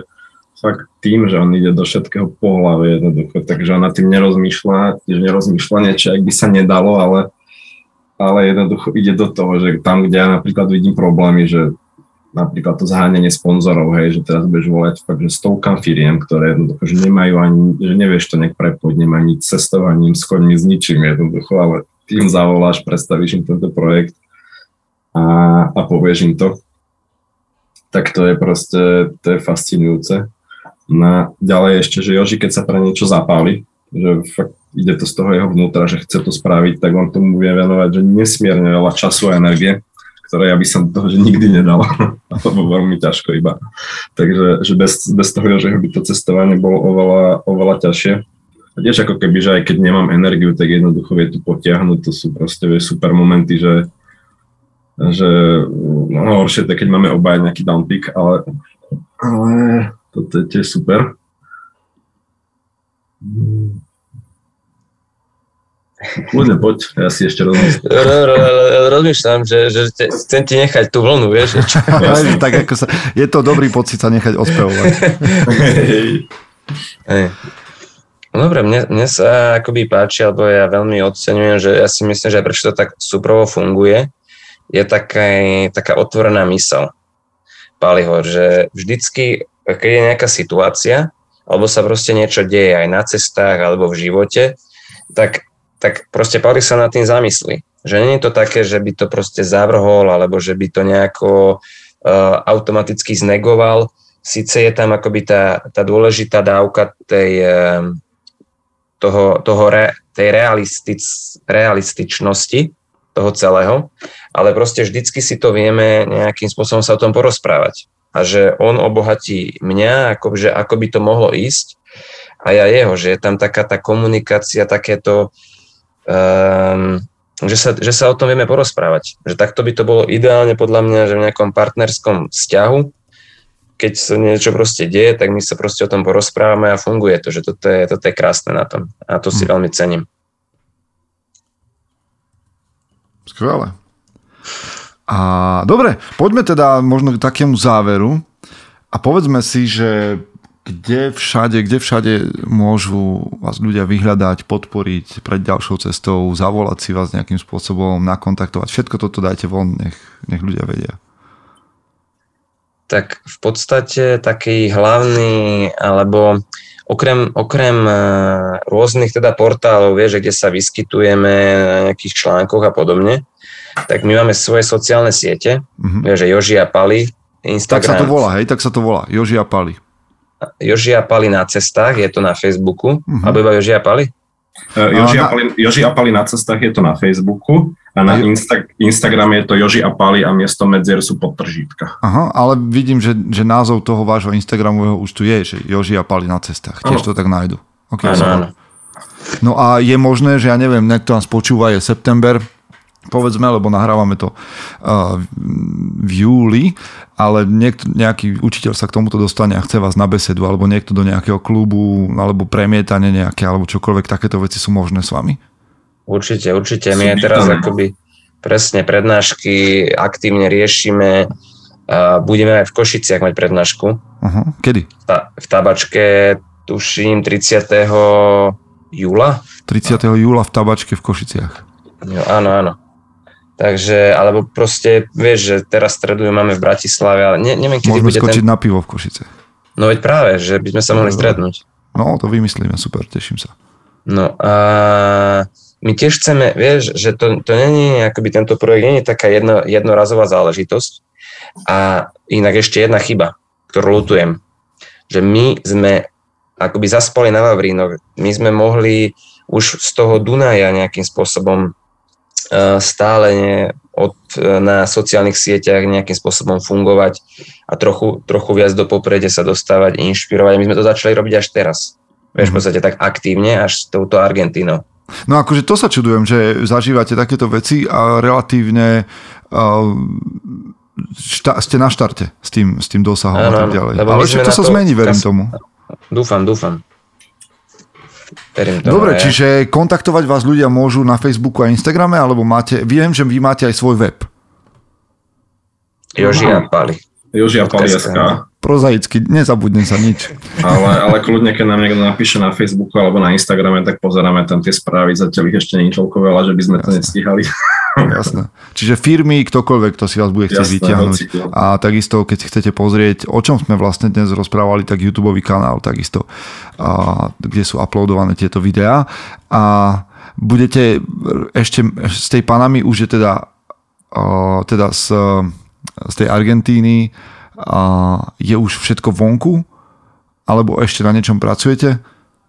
fakt tým, že on ide do všetkého pohľavy jednoducho, takže on na tým nerozmýšľa, tiež nerozmýšľa niečo, ak by sa nedalo, ale ale jednoducho ide do toho, že tam, kde ja napríklad vidím problémy, že napríklad to zháňanie sponzorov, hej, že teraz budeš volať fakt, že stovkám firiem, ktoré jednoducho, že nemajú ani, že nevieš to nejak prepojiť, nemá s cestovaním, s koňmi, s ničím jednoducho, ale tým zavoláš, predstavíš im tento projekt a, a povieš im to, tak to je proste, to je fascinujúce. No ďalej ešte, že Joži, keď sa pre niečo zapáli, že fakt ide to z toho jeho vnútra, že chce to spraviť, tak on tomu vie venovať, že nesmierne veľa času a energie, ktoré ja by som toho, že nikdy nedal, *laughs* alebo veľmi ťažko iba. Takže že bez, bez toho, že by to cestovanie bolo oveľa, oveľa ťažšie. A tiež ako keby, že aj keď nemám energiu, tak jednoducho vie tu potiahnuť, to sú proste vie, super momenty, že že no, horšie je keď máme obaja nejaký downpick, ale, ale toto je tiež super. Kľudne poď, ja si ešte rozmýšľam. Rozmýšľam, že, že te, chcem ti nechať tú vlnu, vieš. Čo? *laughs* tak ako sa, je to dobrý pocit sa nechať ospevovať. *laughs* No dobre, mne, mne sa akoby páči, alebo ja veľmi oceňujem, že ja si myslím, že aj prečo to tak súprovo funguje, je taká, taká otvorená mysel Paliho, že vždycky, keď je nejaká situácia, alebo sa proste niečo deje aj na cestách, alebo v živote, tak tak proste Pali sa nad tým zamyslí. Že nie je to také, že by to proste zavrhol, alebo že by to nejako uh, automaticky znegoval. Sice je tam akoby tá, tá dôležitá dávka tej, uh, toho, toho re, tej realistic, realističnosti toho celého, ale proste vždycky si to vieme nejakým spôsobom sa o tom porozprávať. A že on obohatí mňa, ako, že ako by to mohlo ísť, a ja jeho, že je tam taká tá komunikácia, takéto um, že, sa, že sa o tom vieme porozprávať. Že takto by to bolo ideálne podľa mňa, že v nejakom partnerskom vzťahu, keď sa niečo proste deje, tak my sa proste o tom porozprávame a funguje to, že toto je, toto je krásne na tom. A to si hm. veľmi cením. Skvelé. A dobre, poďme teda možno k takému záveru a povedzme si, že kde všade, kde všade môžu vás ľudia vyhľadať, podporiť pred ďalšou cestou, zavolať si vás nejakým spôsobom, nakontaktovať. Všetko toto dajte von, nech, nech ľudia vedia. Tak v podstate taký hlavný, alebo okrem, okrem e, rôznych teda portálov, vieš, kde sa vyskytujeme na nejakých článkoch a podobne, tak my máme svoje sociálne siete, mm-hmm. vieš, že Joži a Pali, Instagram. Tak sa to volá, hej, tak sa to volá, Joži a Pali. Joži a Pali na cestách, je to na Facebooku, uh-huh. alebo iba Joži a Pali? Uh, Joži, a Pali, Joži a Pali na cestách je to na Facebooku a na Insta, Instagrame je to Joži a Pali a miesto medzier sú podtržítka. Aha, ale vidím, že, že názov toho vášho Instagramového už tu je, že Joži a Pali na cestách. Tiež ano. to tak nájdu. Okay, ano, ano. No a je možné, že ja neviem, niekto nás počúva, je september, povedzme, lebo nahrávame to uh, v júli, ale niekto, nejaký učiteľ sa k tomuto dostane a chce vás na besedu, alebo niekto do nejakého klubu, alebo premietanie nejaké, alebo čokoľvek, takéto veci sú možné s vami? Určite, určite. My aj teraz akoby presne prednášky aktívne riešime. Uh, budeme aj v Košiciach mať prednášku. Uh-huh. Kedy? Ta, v tabačke, tuším, 30. júla. 30. júla v tabačke v Košiciach. Jo, áno, áno. Takže, alebo proste, vieš, že teraz stredu máme v Bratislave, ale ne, neviem, kedy Môžeme bude skočiť ten... na pivo v Košice. No veď práve, že by sme sa mohli stretnúť. No, to vymyslíme, super, teším sa. No a my tiež chceme, vieš, že to, to není, akoby tento projekt není taká jedno, jednorazová záležitosť. A inak ešte jedna chyba, ktorú lutujem, že my sme akoby zaspali na Vavrínoch. My sme mohli už z toho Dunaja nejakým spôsobom stále ne, od, na sociálnych sieťach nejakým spôsobom fungovať a trochu, trochu viac do popredia sa dostávať, inšpirovať. My sme to začali robiť až teraz. Vieš, v mhm. podstate tak aktívne až s touto Argentínou. No akože to sa čudujem, že zažívate takéto veci a relatívne uh, šta, ste na štarte s tým, s tým dosahom ano, a tak ďalej. Ale že to sa to, zmení, verím tomu. Dúfam, dúfam. Verím tomu, Dobre, aj. čiže kontaktovať vás ľudia môžu na Facebooku a Instagrame, alebo máte, viem, že vy máte aj svoj web. Joži a Pali. Joži a Pali.sk prozaicky, nezabudne sa nič. Ale, ale kľudne, keď nám niekto napíše na Facebooku alebo na Instagrame, tak pozeráme tam tie správy, zatiaľ ich ešte nie toľko veľa, že by sme to nestíhali. Jasné. Čiže firmy, ktokoľvek, kto si vás bude chcieť Jasné, vyťahnuť. Hociko. A takisto, keď si chcete pozrieť, o čom sme vlastne dnes rozprávali, tak YouTube kanál takisto, a, kde sú uploadované tieto videá. A budete ešte s tej panami už je teda, a, teda z, z tej Argentíny je už všetko vonku? Alebo ešte na niečom pracujete?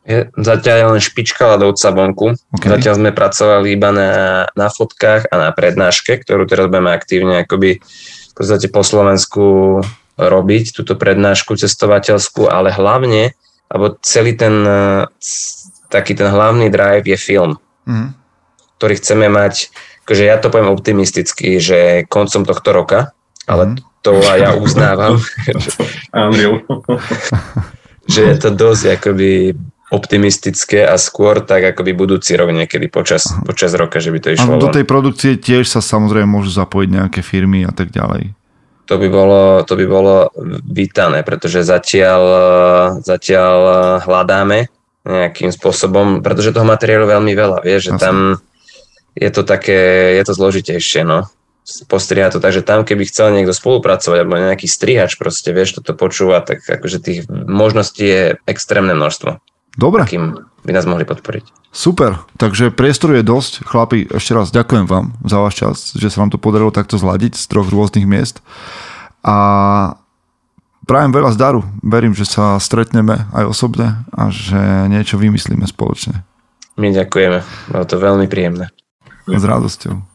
Je, zatiaľ je len špička ľadovca vonku. Okay. Zatiaľ sme pracovali iba na, na fotkách a na prednáške, ktorú teraz budeme aktívne akoby v podstate po Slovensku robiť, túto prednášku cestovateľskú, ale hlavne, alebo celý ten taký ten hlavný drive je film, mm. ktorý chceme mať, akože ja to poviem optimisticky, že koncom tohto roka, ale mm to aj ja uznávam. *laughs* že je to dosť akoby optimistické a skôr tak akoby budúci rok niekedy počas, počas roka, že by to išlo. A do tej produkcie tiež sa samozrejme môžu zapojiť nejaké firmy a tak ďalej. To by bolo, to by bolo vítané, pretože zatiaľ, zatiaľ hľadáme nejakým spôsobom, pretože toho materiálu veľmi veľa, vieš, že Asi. tam je to také, je to zložitejšie, no postriha to tak, že tam keby chcel niekto spolupracovať alebo nejaký strihač proste, vieš, toto počúva, tak akože tých možností je extrémne množstvo. Dobre. Kým by nás mohli podporiť. Super, takže priestoru je dosť. Chlapi, ešte raz ďakujem vám za váš čas, že sa vám to podarilo takto zladiť z troch rôznych miest. A prajem veľa zdaru. Verím, že sa stretneme aj osobne a že niečo vymyslíme spoločne. My ďakujeme. Bolo to veľmi príjemné. S radosťou.